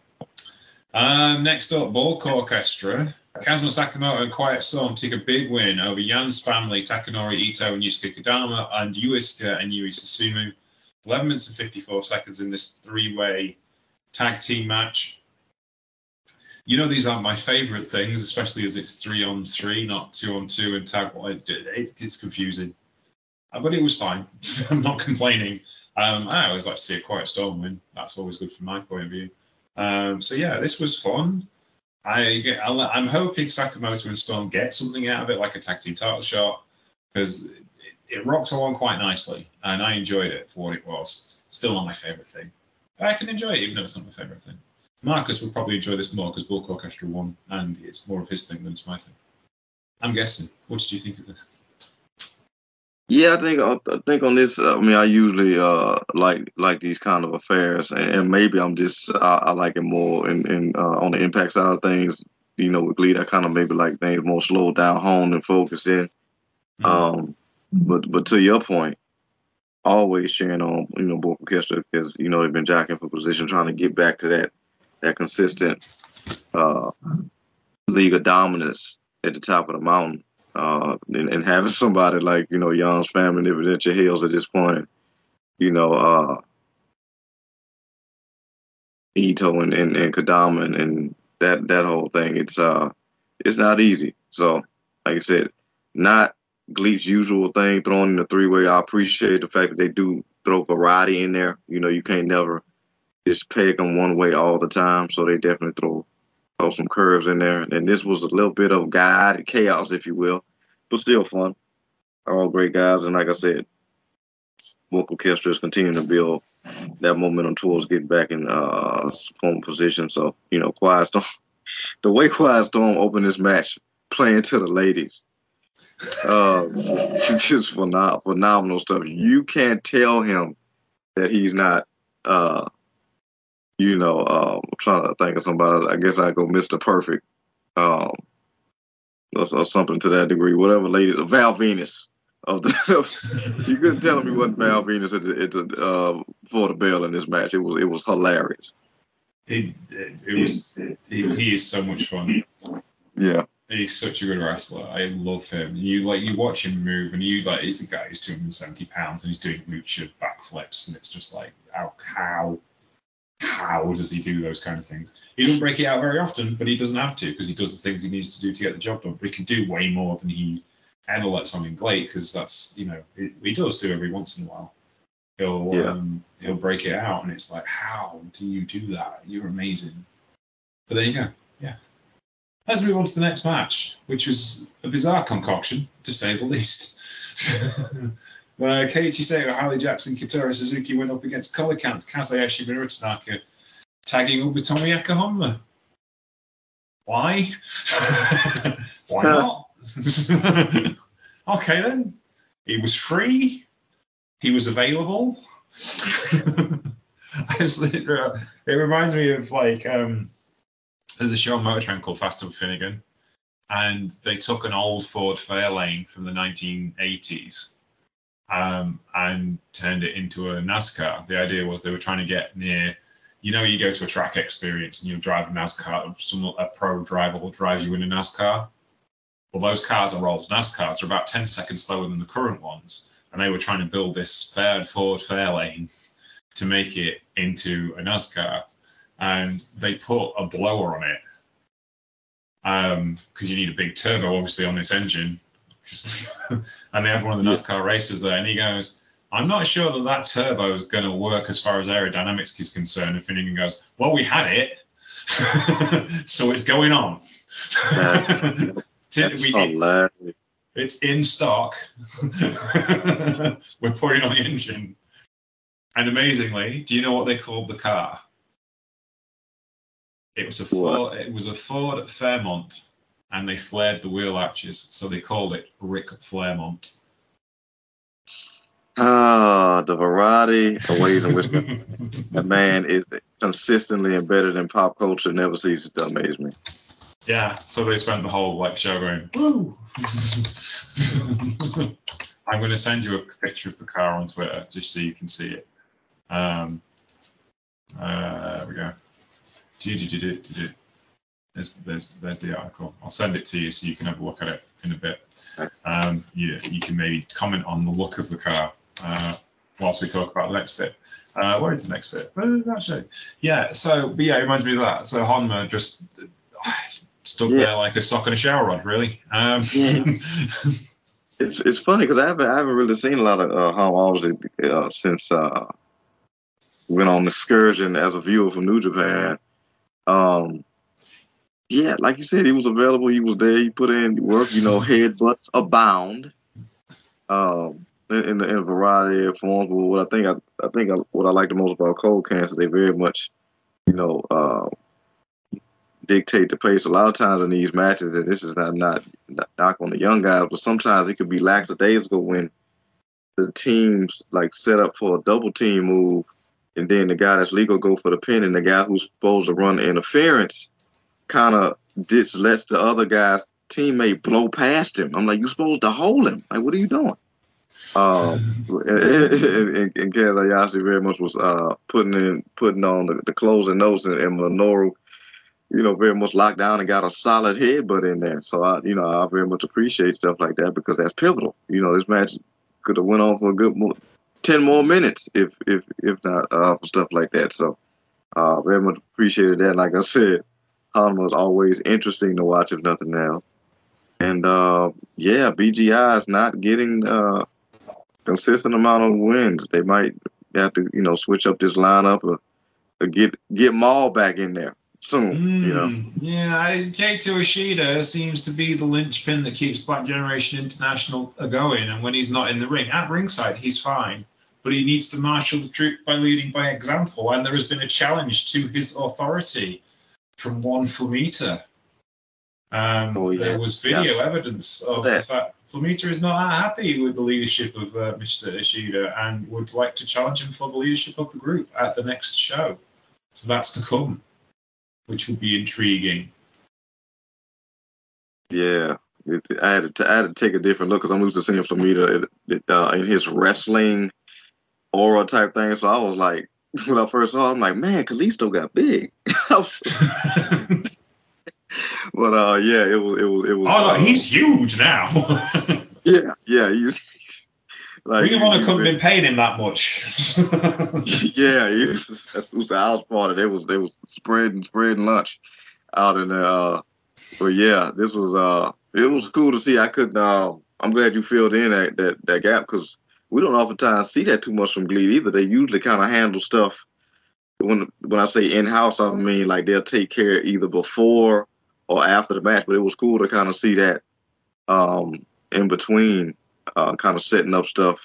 Um, next up, Bulk Orchestra. Kazuma Sakamoto and Quiet Storm take a big win over Yan's family, Takanori Ito and Yusuke Kodama, and Yuiska and Yui Susumu. 11 minutes and 54 seconds in this three way tag team match. You know, these aren't my favorite things, especially as it's three on three, not two on two and tag. It's confusing, uh, but it was fine. I'm not complaining. Um, I always like to see a quiet storm win. That's always good from my point of view. Um, so yeah, this was fun. I I'm hoping Sakamoto and Storm get something out of it, like a tag team title shot, because it, it rocks along quite nicely, and I enjoyed it for what it was. Still not my favorite thing, but I can enjoy it even though it's not my favorite thing. Marcus would probably enjoy this more because Bulk Orchestra won, and it's more of his thing than it's my thing. I'm guessing. What did you think of this? Yeah, I think I think on this. I mean, I usually uh, like like these kind of affairs, and, and maybe I'm just I, I, like it more in, in uh, on the impact side of things. You know, with GLEAT, I kind of maybe like things more slowed down, honed, and focused in. Mm-hmm. Um, but but to your point, always sharing on you know Bulk Orchestra because you know they've been jacking for position, trying to get back to that that consistent uh, league of dominance at the top of the mountain. Uh, and, and, having somebody like, you know, Young's family and Evidential Hills at this point, you know, uh, Ito and, and, and Kodama and, and that, that whole thing, it's, uh, it's not easy. So, like I said, not GLEAT's usual thing, throwing in the three way. I appreciate the fact that they do throw variety in there. You know, you can't never just peg them one way all the time. So they definitely throw throw some curves in there. And this was a little bit of guide chaos, if you will, but still fun. All great guys, and like I said, Bulk Orchestra is continuing to build that momentum towards getting back in uh form position. So you know, Quiet Storm, the way Quiet Storm opened this match, playing to the ladies. Uh, just phenomenal, phenomenal stuff. You can't tell him that he's not uh you know, um, I'm trying to think of somebody. I guess I go Mr. Perfect, um, or, or, something to that degree. Whatever, lady, Val Venus. Of the, you couldn't tell me what Val Venus at the, at the, uh, for the bell in this match. It was it was hilarious. It it, it was he, he is so much fun. Yeah. He's such a good wrestler. I love him. You like you watch him move, and you like he's a guy who's 270 pounds and he's doing lucha backflips, and it's just like how how how does he do those kind of things? He doesn't break it out very often, but he doesn't have to because he does the things he needs to do to get the job done. But he can do way more than he ever lets on in GLEAT because that's you know it, he does do every once in a while. He'll yeah. um, he'll break it out, and it's like, how do you do that? You're amazing. But there you go. Yeah. Let's move on to the next match, which was a bizarre concoction, to say the least. Uh, Keiichi Saito, Hartley Jackson, Kotaro Suzuki went up against Colican's Kazuyoshi Minoru Tanaka, tagging up with Honma. Why? Why not? okay then. He was free. He was available. it, reminds me of like um, there's a show on Motor Trend called Fast and Finnegan, and they took an old Ford Fairlane from the 1980s um, and turned it into a NASCAR. The idea was they were trying to get near, you know, you go to a track experience and you drive a NASCAR, some a pro driver will drive you in a NASCAR. Well, those cars are old NASCARs They're about 10 seconds slower than the current ones. And they were trying to build this Ford Ford Fairlane to make it into a NASCAR. And they put a blower on it because um, you need a big turbo, obviously, on this engine and they have one of the NASCAR races there, and he goes, I'm not sure that that turbo is going to work as far as aerodynamics is concerned. And Finnegan goes, Well, we had it, so it's going on. We- it's in stock. We're putting on the engine. And amazingly, do you know what they called the car? It was a Ford, it was a Ford Fairmont, and they flared the wheel arches, so they called it Rick Flairmont. Ah, the variety of ways in which the, man is consistently embedded in pop culture never ceases to amaze me. Yeah, so they spent the whole like show going, woo. I'm going to send you a picture of the car on Twitter just so you can see it. Um, uh, there we go. Do-do-do-do-do-do. There's, there's, there's the article. I'll send it to you so you can have a look at it in a bit. Um, you, you can maybe comment on the look of the car uh, whilst we talk about the next bit. Uh, where is the next bit? Actually, yeah. So, but yeah, it reminds me of that. So Honma just stood Yeah. there like a sock in a shower rod, really. Um, Yeah. It's it's funny because I haven't I haven't really seen a lot of uh, Home uh, since uh, went on the excursion as a viewer from New Japan. Um, yeah, like you said, he was available. He was there. He put in work. You know, headbutts abound. Um, in, the, in a variety of forms. But what I think I, I think I, what I like the most about Cold Cancer, they very much, you know, uh, dictate the pace. A lot of times in these matches, and this is not not, knock on the young guys, but sometimes it could be lackadaisical when the teams like set up for a double team move, and then the guy that's legal go for the pin, and the guy who's supposed to run interference kind of just lets the other guy's teammate blow past him. I'm like, you're supposed to hold him. Like, what are you doing? Um, and, and, and very much was uh, putting in putting on the, the closing notes, and, and Minoru, you know, very much locked down and got a solid headbutt in there. So I, you know, I very much appreciate stuff like that because that's pivotal. You know, this match could have went on for a good mo- ten more minutes if if if not uh, for stuff like that. So uh, very much appreciated that. Like I said, Honma was always interesting to watch if nothing else. And uh, yeah, BGI is not getting uh, consistent amount of wins. They might have to, you know, switch up this lineup or, or get get Maul back in there soon. You know, Mm, yeah, I- Kaito Ishida seems to be the linchpin that keeps Black Generation International going. And when he's not in the ring, at ringside, he's fine. But he needs to marshal the troop by leading by example. And there has been a challenge to his authority from one Flamita. Um, Oh, yeah. There was video Yes. evidence of Yeah. the fact Flamita is not that happy with the leadership of uh, Mr. Ishida and would like to challenge him for the leadership of the group at the next show. So that's to come, which will be intriguing. yeah. It, I had to I had to take a different look because I'm used to seeing Flamita it, it, uh, in his wrestling aura type thing. So I was like, when I first saw, him, I'm like, man, Kalisto got big. but uh, yeah, it was it was it was. Oh no, uh, he's huge now. yeah yeah he's like of Honor he's couldn't been- paying him that much. yeah, he was, that was the house party. They was they was spreading spreading lunch out in the. Uh, but yeah, this was uh, it was cool to see. I couldn't. Uh, I'm glad you filled in that that, that gap because we don't oftentimes see that too much from GLEAT either. They usually kind of handle stuff. When when I say in house, I mean like they'll take care either before or after the match. But it was cool to kind of see that um, in between, uh, kind of setting up stuff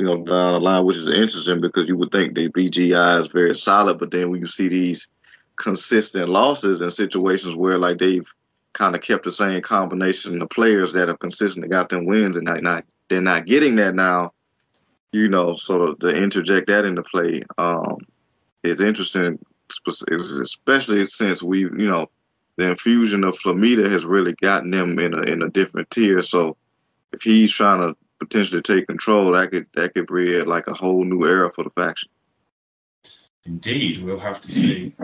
you know, down the line, which is interesting because you would think the BGI is very solid, but then when you see these consistent losses in situations where like they've kind of kept the same combination of players that have consistently got them wins and not, not they're not getting that now, you know, sort of to interject that into play um, is interesting, especially since we, you know, the infusion of Flamita has really gotten them in a in a different tier. So if he's trying to potentially take control, that could that could breed like a whole new era for the faction. Indeed, we'll have to see.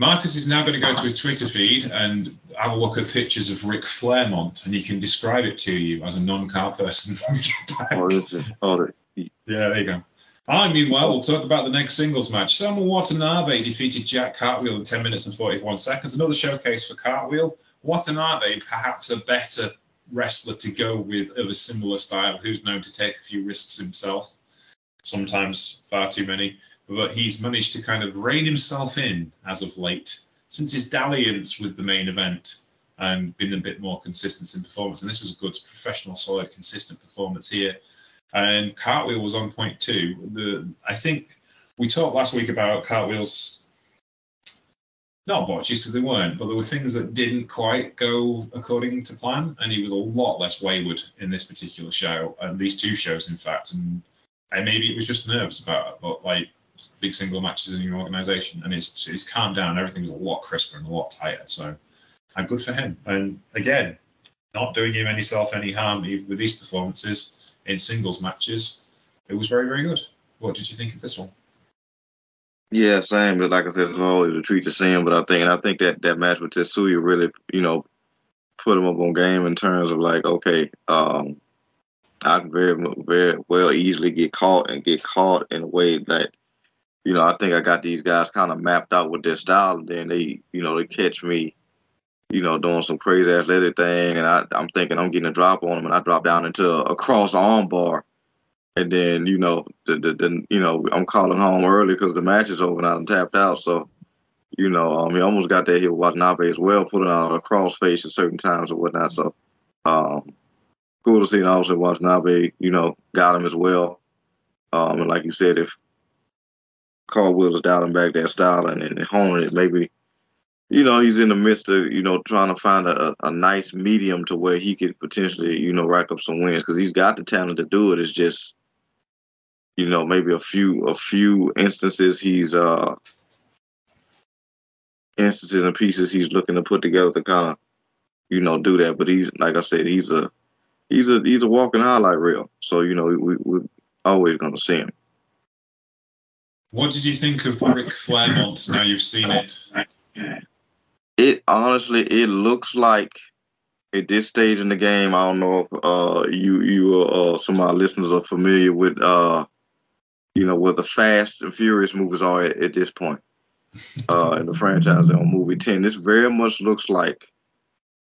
Marcus is now going to go to his Twitter feed and have a look at pictures of Rick Flairmont, and he can describe it to you as a non-car person. Oh, oh, Yeah, there you go. I, meanwhile, we'll talk about the next singles match. Soma Watanabe defeated Jack Cartwheel in 10 minutes and 41 seconds. Another showcase for Cartwheel. Watanabe, perhaps a better wrestler to go with of a similar style, who's known to take a few risks himself, sometimes far too many. But he's managed to kind of rein himself in as of late since his dalliance with the main event and been a bit more consistent in performance. And this was a good, professional, solid, consistent performance here. And Cartwheel was on point too. The I think we talked last week about Cartwheel's not botches because they weren't, but there were things that didn't quite go according to plan, and he was a lot less wayward in this particular show, and these two shows, in fact, and and maybe it was just nerves about it, but like big single matches in your organization, and it's he's calmed down. Everything was a lot crisper and a lot tighter. So, I'm good for him. And again, not doing him any self any harm with these performances in singles matches. It was very very good. What did you think of this one? Yeah, same. But like I said, it's always a treat to see him. But I think, and I think that that match with Tetsuya really, you know, put him up on game in terms of like, okay, um, I very, very well easily get caught and get caught in a way that, you know, I think I got these guys kind of mapped out with their style, and then they, you know, they catch me, you know, doing some crazy athletic thing, and I, I'm thinking I'm getting a drop on them, and I drop down into a, a cross arm bar and then you know the, the, the you know I'm calling home early because the match is over and I'm tapped out. So you know um, he almost got that here with Watanabe as well, putting out a cross face at certain times or whatnot. So um, cool to see. And also Watanabe, you know, got him as well. Um, and like you said, if Cartwheel is dialing back that style and, and honing it, maybe you know, he's in the midst of, you know, trying to find a, a nice medium to where he could potentially, you know, rack up some wins because he's got the talent to do it. It's just you know, maybe a few a few instances he's uh instances and pieces he's looking to put together to kind of, you know, do that. But he's like I said, he's a he's a he's a walking highlight reel. So you know, we we're always gonna see him. What did you think of Rick Flairmont? Now you've seen it. It honestly, it looks like at this stage in the game. I don't know if uh, you you uh, some of our listeners are familiar with uh, you know, where the Fast and Furious movies are at, at this point uh, in the franchise on movie 10. This very much looks like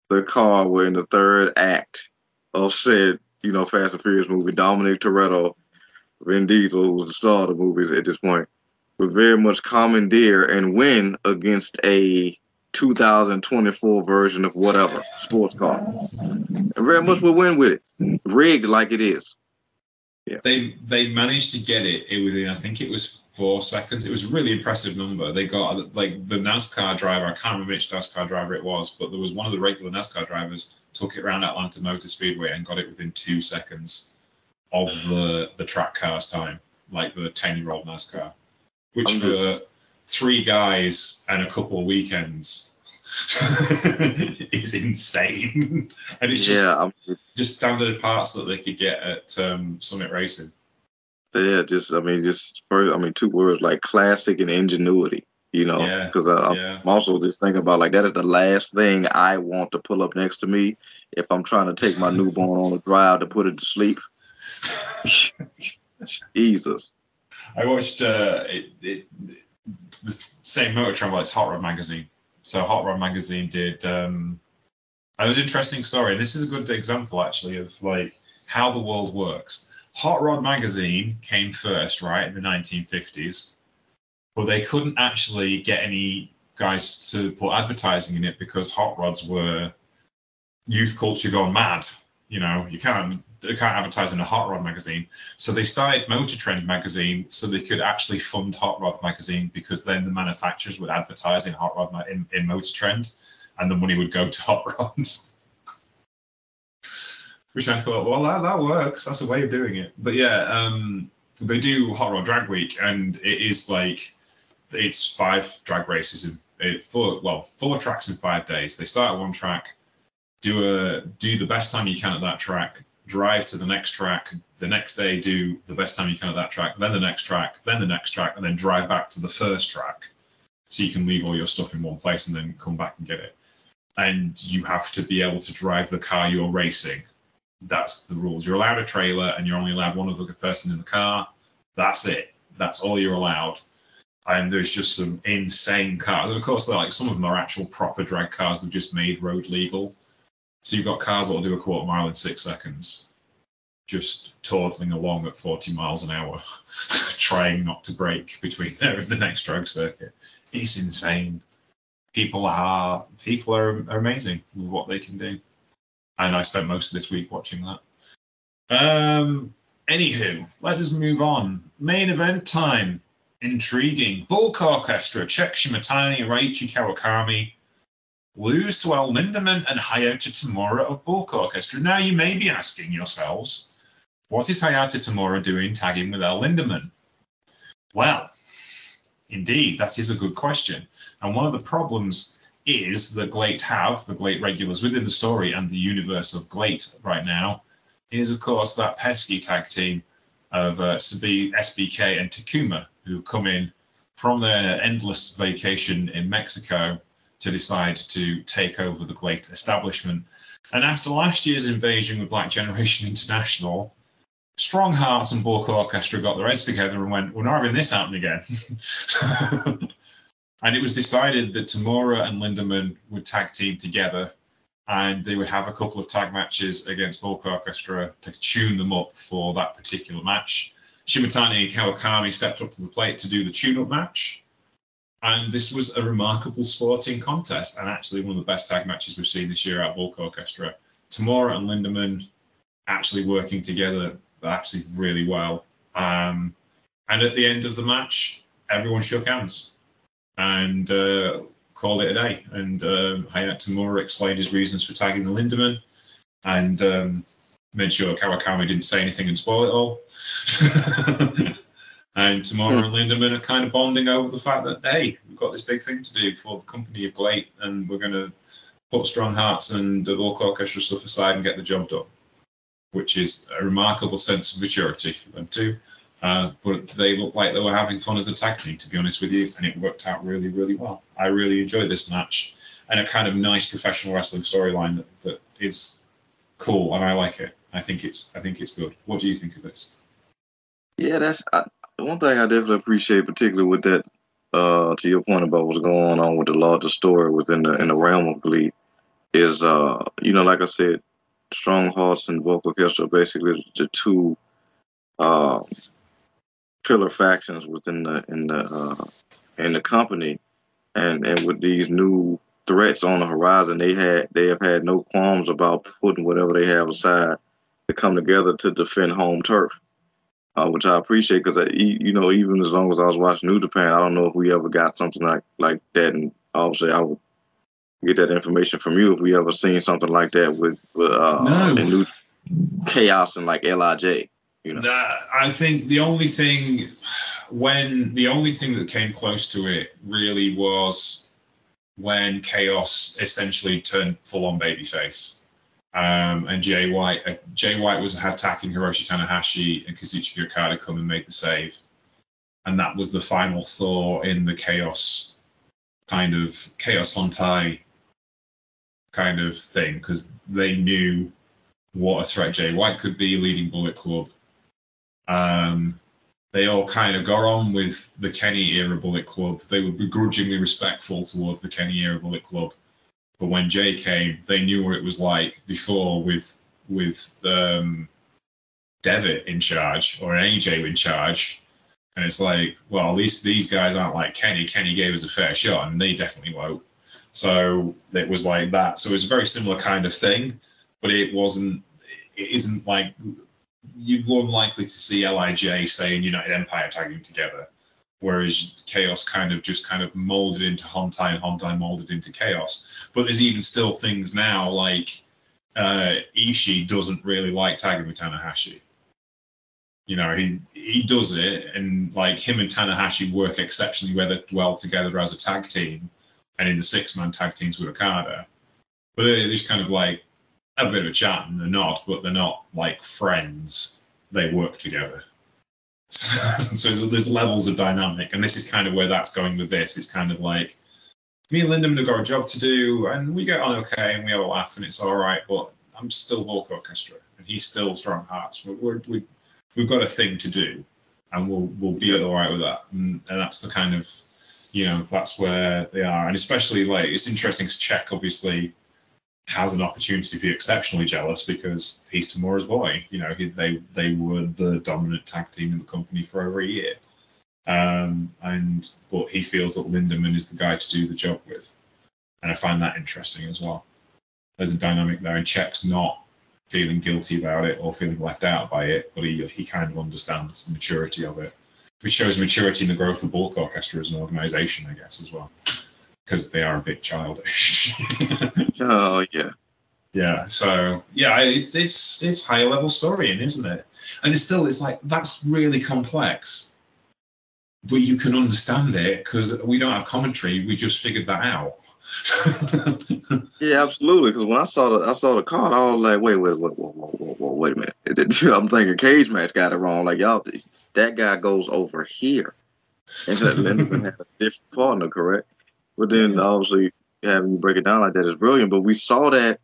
the car where in the third act of said, you know, Fast and Furious movie, Dominic Toretto, Vin Diesel, who's the star of the movies at this point, would very much commandeer and win against a 2024 version of whatever sports car. And very much will win with it, rigged like it is. Yeah. They they managed to get it, it within I think it was four seconds. It was a really impressive number. They got like the NASCAR driver. I can't remember which NASCAR driver it was, but there was one of the regular NASCAR drivers took it around Atlanta Motor Speedway and got it within two seconds of the the track car's time, like the ten year old NASCAR, which I'm for just... three guys and a couple of weekends is insane. and it's just yeah, just standard parts that they could get at um, Summit Racing. Yeah, just I mean, just first, I mean, two words like classic and ingenuity. You know, because yeah, I'm yeah. also just thinking about like that is the last thing I want to pull up next to me if I'm trying to take my newborn on a drive to put it to sleep. Jesus. I watched uh, it, it, the same motor travel It's Hot Rod magazine so Hot Rod Magazine did um, an interesting story. This is a good example actually of like how the world works. Hot Rod Magazine came first, right, in the 1950s, but they couldn't actually get any guys to put advertising in it because hot rods were youth culture gone mad. You know, you can't they can't advertise in a hot rod magazine. So they started Motor Trend magazine so they could actually fund Hot Rod magazine because then the manufacturers would advertise in Hot Rod in, in Motor Trend, and the money would go to hot rods. Which I thought, well, that, that works. That's a way of doing it. But yeah, um, they do Hot Rod Drag Week, and it is like it's five drag races in it, four well four tracks in five days. They start at one track, do a do the best time you can at that track, drive to the next track, the next day do the best time you can at that track, then the next track, then the next track, and then drive back to the first track. So you can leave all your stuff in one place and then come back and get it. And you have to be able to drive the car you're racing. That's the rules. You're allowed a trailer and you're only allowed one other person in the car. That's it. That's all you're allowed. And there's just some insane cars. And of course, like some of them are actual proper drag cars that have just made road legal so you've got cars that'll do a quarter mile in six seconds, just toddling along at 40 miles an hour, trying not to brake between there and the next drag circuit. It's insane. people are people are, amazing with what they can do, and I spent most of this week watching that. Um, anywho, let us move on. Main event time. Intriguing. Bulk Orchestra, Check Shimatani, Raichi Kawakami lose to El Lindaman and Hayato Tamura of Bulk Orchestra. Now you may be asking yourselves, what is Hayata Tamura doing tagging with El Lindaman? Well, indeed, that is a good question. And one of the problems is that GLEAT have, the GLEAT regulars within the story and the universe of GLEAT right now, is of course that pesky tag team of uh, SBK and Takuma, who come in from their endless vacation in Mexico to decide to take over the great establishment. And after last year's invasion with Black Generation International, Strong Hearts and Bulk Orchestra got their heads together and went, We're not having this happen again. and it was decided that Tamura and Lindaman would tag team together and they would have a couple of tag matches against Bulk Orchestra to tune them up for that particular match. Shimatani and Kawakami stepped up to the plate to do the tune up match. And this was a remarkable sporting contest and actually one of the best tag matches we've seen this year at Bulk Orchestra. Tamura and Lindaman actually working together actually really well. Um, and at the end of the match, everyone shook hands and uh, called it a day. And um, Hayato Tamura explained his reasons for tagging the Lindaman and um, made sure Kawakami didn't say anything and spoil it all. and Tamura mm. and Lindaman are kind of bonding over the fact that, hey, we've got this big thing to do for the company of GLEAT and we're going to put strong hearts and the Bulk Orchestra stuff aside and get the job done which is a remarkable sense of maturity for them too. Uh, but they looked like they were having fun as a tag team, to be honest with you, and it worked out really, really well. I really enjoyed this match, and a kind of nice professional wrestling storyline that, that is cool, and I like it. I think it's I think it's good. What do you think of this? Yeah, that's I, one thing I definitely appreciate, particularly with that. Uh, to your point about what's going on with the larger story within the in the realm of GLEAT, is uh, you know, like I said, Strong Hearts and Bulk Orchestra are basically the two uh, pillar factions within the in the uh, in the company, and and with these new threats on the horizon, they had they have had no qualms about putting whatever they have aside to come together to defend home turf, uh, which I appreciate because you know even as long as I was watching New Japan, I don't know if we ever got something like like that, and obviously I would get that information from you if we ever seen something like that with uh, no. new chaos and like Lij. You know, I think the only thing when the only thing that came close to it really was when chaos essentially turned full on babyface. Um, and Jay White, uh, Jay White was attacking Hiroshi Tanahashi and Kazuchika Okada come and made the save, and that was the final thaw in the chaos kind of chaos Hontai kind of thing because they knew what a threat Jay White could be leading Bullet Club. Um, they all kind of got on with the Kenny era Bullet Club. They were begrudgingly respectful towards the Kenny era Bullet Club. But when Jay came, they knew what it was like before with with um, Devitt in charge or AJ in charge. And it's like, well, at least these guys aren't like Kenny. Kenny gave us a fair shot, and they definitely won't. So it was like that. So it was a very similar kind of thing, but it wasn't. It isn't like you're unlikely to see Lij say and United Empire tagging together, whereas Chaos kind of just kind of molded into Hontai and Hontai molded into Chaos. But there's even still things now like uh, doesn't really like tagging with Tanahashi. You know, he he does it, and like him and Tanahashi work exceptionally well together as a tag team and in the six man tag teams with Okada. But they're just kind of like have a bit of a chat and they're not, but they're not like friends. They work together. so there's levels of dynamic, and this is kind of where that's going with this. It's kind of like me and Lindaman have got a job to do, and we get on oh, okay, and we have a laugh, and it's all right. But I'm still Bulk Orchestra, and he's still Strong Hearts. We're, we're, we we've got a thing to do, and we'll we'll be all right with that. And, and that's the kind of you know that's where they are, and especially like it's interesting because Czech obviously has an opportunity to be exceptionally jealous because he's Tamura's boy. You know, he, they they were the dominant tag team in the company for over a year, um, and but he feels that Lindaman is the guy to do the job with. and I find that interesting as well. There's a dynamic there, and Czech's not feeling guilty about it or feeling left out by it, but he he kind of understands the maturity of it, which shows maturity in the growth of Bulk Orchestra as an organization, I guess, as well, because they are a bit childish. Oh yeah. Yeah. So yeah, it's it's it's higher level storying, isn't it? And it's still it's like that's really complex, but you can understand it because we don't have commentary. We just figured that out. yeah, absolutely. Because when I saw the I saw the card, I was like, wait, wait, wait, wait, wait, wait, wait a minute. I'm thinking Cagematch got it wrong. Like y'all, that guy goes over here, and that Lindaman had a different partner, correct? But then obviously having you break it down like that is brilliant. But we saw that,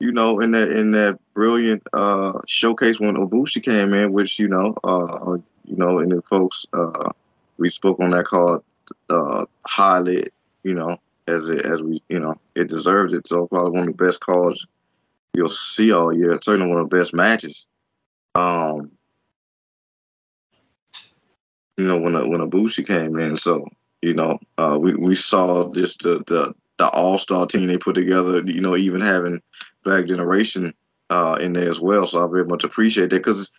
you know, in that in that brilliant uh showcase when Ibushi came in, which you know, uh, you know, and then folks, uh, we spoke on that card uh highly, you know, as it as we you know it deserves it. So probably one of the best calls you'll see all year. Certainly one of the best matches. Um, you know when when Ibushi came in, so you know uh, we we saw just the the the all star team they put together. You know even having Black Generation uh, in there as well. So I very much appreciate that because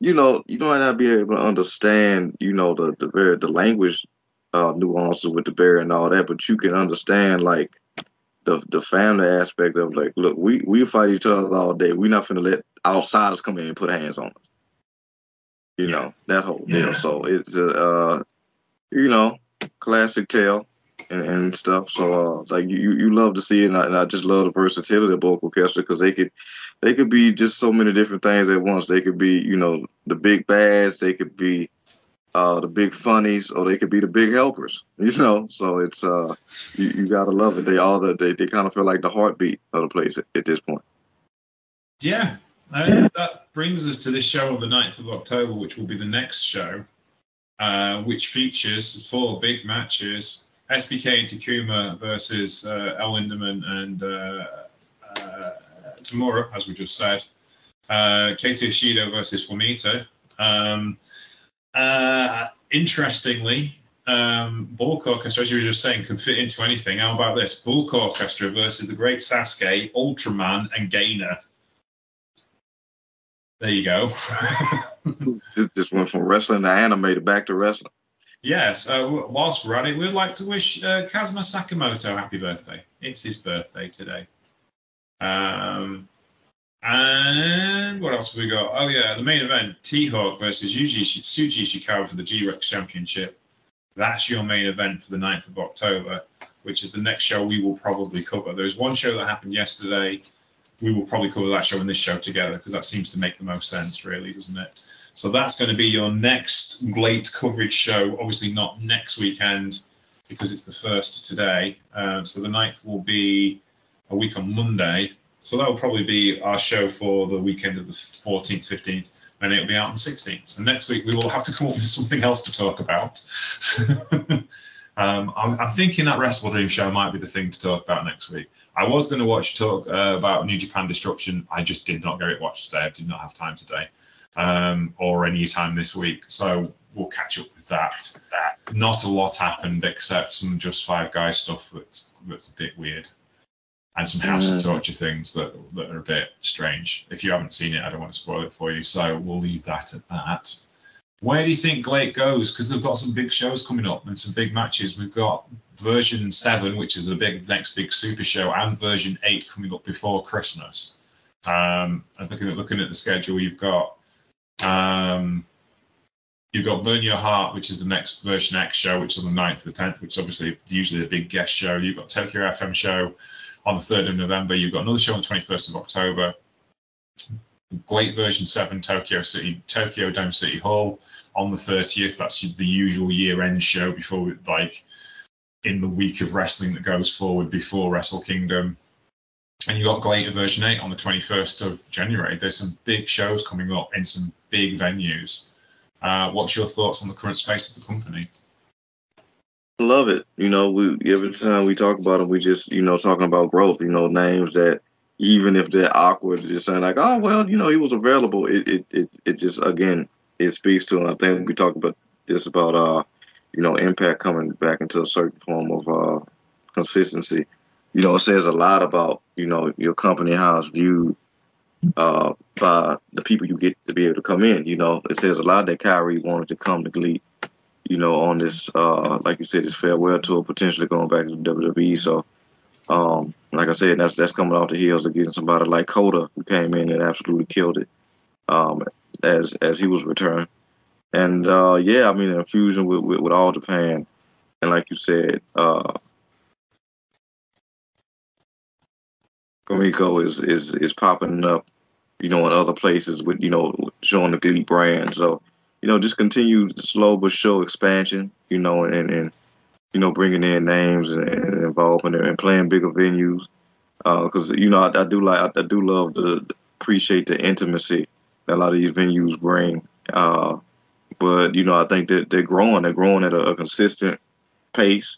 you know you might not be able to understand you know the the very the language uh, nuances with the bear and all that, but you can understand like the the family aspect of like, look, we we fight each other all day. We're not gonna let outsiders come in and put hands on us. You Yeah. know that whole deal. Yeah. So it's a uh, you know classic tale and, and stuff. So uh, like you you love to see it, and I, and I just love the versatility of Bulk Orchestra because they could they could be just so many different things at once. They could be you know the big bads. They could be uh, the big funnies, or they could be the big helpers. You know, so it's uh, you, you gotta love it. They all the, they they kind of feel like the heartbeat of the place at, at this point. Yeah, and that brings us to this show on the 9th of October, which will be the next show, uh, which features four big matches SBK and Takuma versus uh, El Lindaman and uh, uh, Tamura, as we just said. Uh, Kaito Ishida versus Flamita. Um, uh, interestingly, um, Bulk Orchestra, as you were just saying, can fit into anything. How about this? Bulk Orchestra versus the Great Sasuke, Ultraman, and Gainer. There you go. Just went from wrestling to animated back to wrestling. Yes, uh, whilst we're at it, we'd like to wish uh, Kazuma Sakamoto happy birthday. It's his birthday today. Um, and what else have we got? Oh, yeah, the main event T Hawk versus Yuji, Ishi- Shuji Ishikawa for the G Rex Championship. That's your main event for the 9th of October, which is the next show we will probably cover. There's one show that happened yesterday. We will probably cover that show and this show together because that seems to make the most sense, really, doesn't it? So that's going to be your next late coverage show. Obviously, not next weekend because it's the first today. Uh, so the 9th will be a week on Monday. So that will probably be our show for the weekend of the 14th, 15th, and it'll be out on the 16th. So next week we will have to come up with something else to talk about. um, I'm, I'm thinking that Wrestle Dream show might be the thing to talk about next week. I was going to watch talk uh, about New Japan Destruction. I just did not get it watched today. I did not have time today, um, or any time this week. So we'll catch up with that. Not a lot happened except some Just Five Guys stuff that's that's a bit weird, and some House of. Torture things that that are a bit strange. If you haven't seen it, I don't want to spoil it for you. So we'll leave that at that. Where do you think GLEAT goes? Because they've got some big shows coming up and some big matches. We've got version seven, which is the big next big super show, and version eight coming up before Christmas. Um, and looking at looking at the schedule, you've got um, you've got Burn Your Heart, which is the next version X show, which is on the 9th the 10th, which is obviously usually a big guest show. You've got Tokyo FM show on the 3rd of November. You've got another show on the 21st of October. GLEAT version seven, Tokyo City, Tokyo Dome City Hall on the 30th. That's the usual year-end show before, like, in the week of wrestling that goes forward before Wrestle Kingdom. And you got Greater version eight on the 21st of January. There's some big shows coming up in some big venues. Uh, what's your thoughts on the current space of the company? Love it. You know, we every time we talk about it, we just you know talking about growth. You know, names that even if they're awkward, just saying like, oh well, you know, he was available. It it it, it just again it speaks to. And I think we talked about this about uh you know impact coming back into a certain form of uh consistency. You know, it says a lot about you know your company how it's viewed uh, by the people you get to be able to come in. You know, it says a lot that Kairi wanted to come to GLEAT, you know, on this, uh, like you said, this farewell tour, potentially going back to WWE. So, um, like I said, that's that's coming off the heels of getting somebody like Kota who came in and absolutely killed it, um, as as he was returned. And uh, yeah, I mean, in fusion with, with, with All Japan, and like you said, uh, Kamiko is is is popping up, you know, in other places with you know showing the GLEAT brand. So, you know, just continue slow but sure expansion, you know, and and you know bringing in names and, and involvement and playing bigger venues. Because uh, you know, I, I, do like I, do love to appreciate the intimacy that a lot of these venues bring. Uh, but you know, I think that they're growing. They're growing at a, a consistent pace,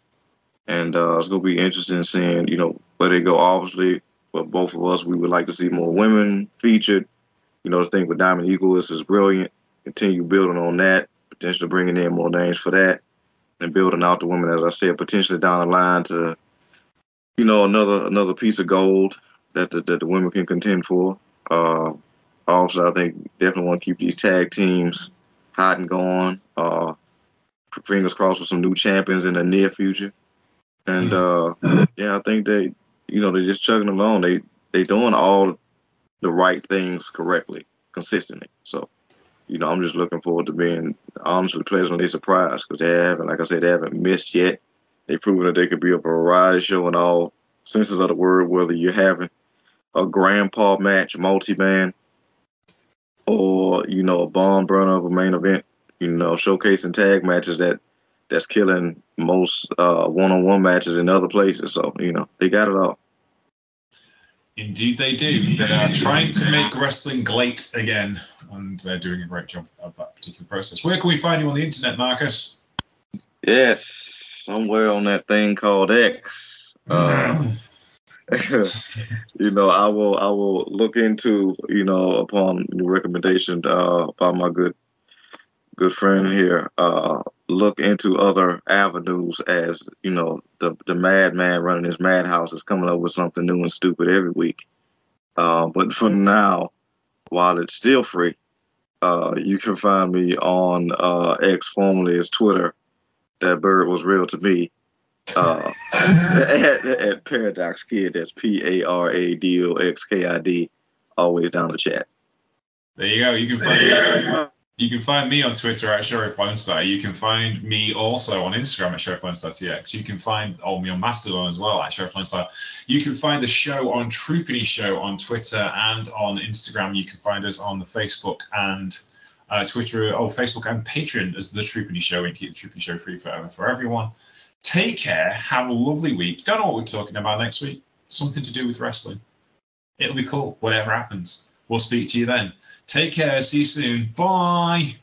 and uh, it's gonna be interesting seeing you know where they go. Obviously, but both of us, we would like to see more women featured. You know, the thing with Diamond Eagles is, brilliant. Continue building on that, potentially bringing in more names for that, and building out the women, as I said, potentially down the line to, you know, another another piece of gold that the, that the women can contend for. Uh, also, I think definitely want to keep these tag teams hot and going. Uh, fingers crossed for some new champions in the near future. And uh, yeah, I think they you know, they're just chugging along. They they doing all the right things correctly, consistently. So, you know, I'm just looking forward to being honestly pleasantly surprised because they haven't, like I said, they haven't missed yet. They've proven that they could be a variety show in all senses of the word, whether you're having a grandpa match, multi-man, or you know, a bomb burner of a main event. You know, showcasing tag matches that that's killing most uh, one-on-one matches in other places. So you know they got it all. Indeed, they do. They are trying to make wrestling great again, and they're doing a great job of that particular process. Where can we find you on the internet, Marcus? Yes, somewhere on that thing called X. Uh, you know, I will I will look into you know upon recommendation uh, by my good good friend here, uh, look into other avenues as, you know, the, the madman running his madhouse is coming up with something new and stupid every week. Uh, but for now, while it's still free, uh, you can find me on uh, X, formerly as Twitter. That bird was real to me. Uh, at, at Paradox Kid, that's P A R A D O X K I D, always down the chat. There you go. You can find me. You can find me on Twitter at Sheriff. You can find me also on Instagram at Sheriff. You can find oh, me on Mastodon as well at Sheriff. You can find the show on True Penny Show on Twitter and on Instagram. You can find us on the Facebook and uh, Twitter, oh, Facebook and Patreon as the True Penny Show and keep the True Penny Show free forever for everyone. Take care. Have a lovely week. Don't know what we're talking about next week. Something to do with wrestling. It'll be cool, whatever happens. We'll speak to you then. Take care. See you soon. Bye.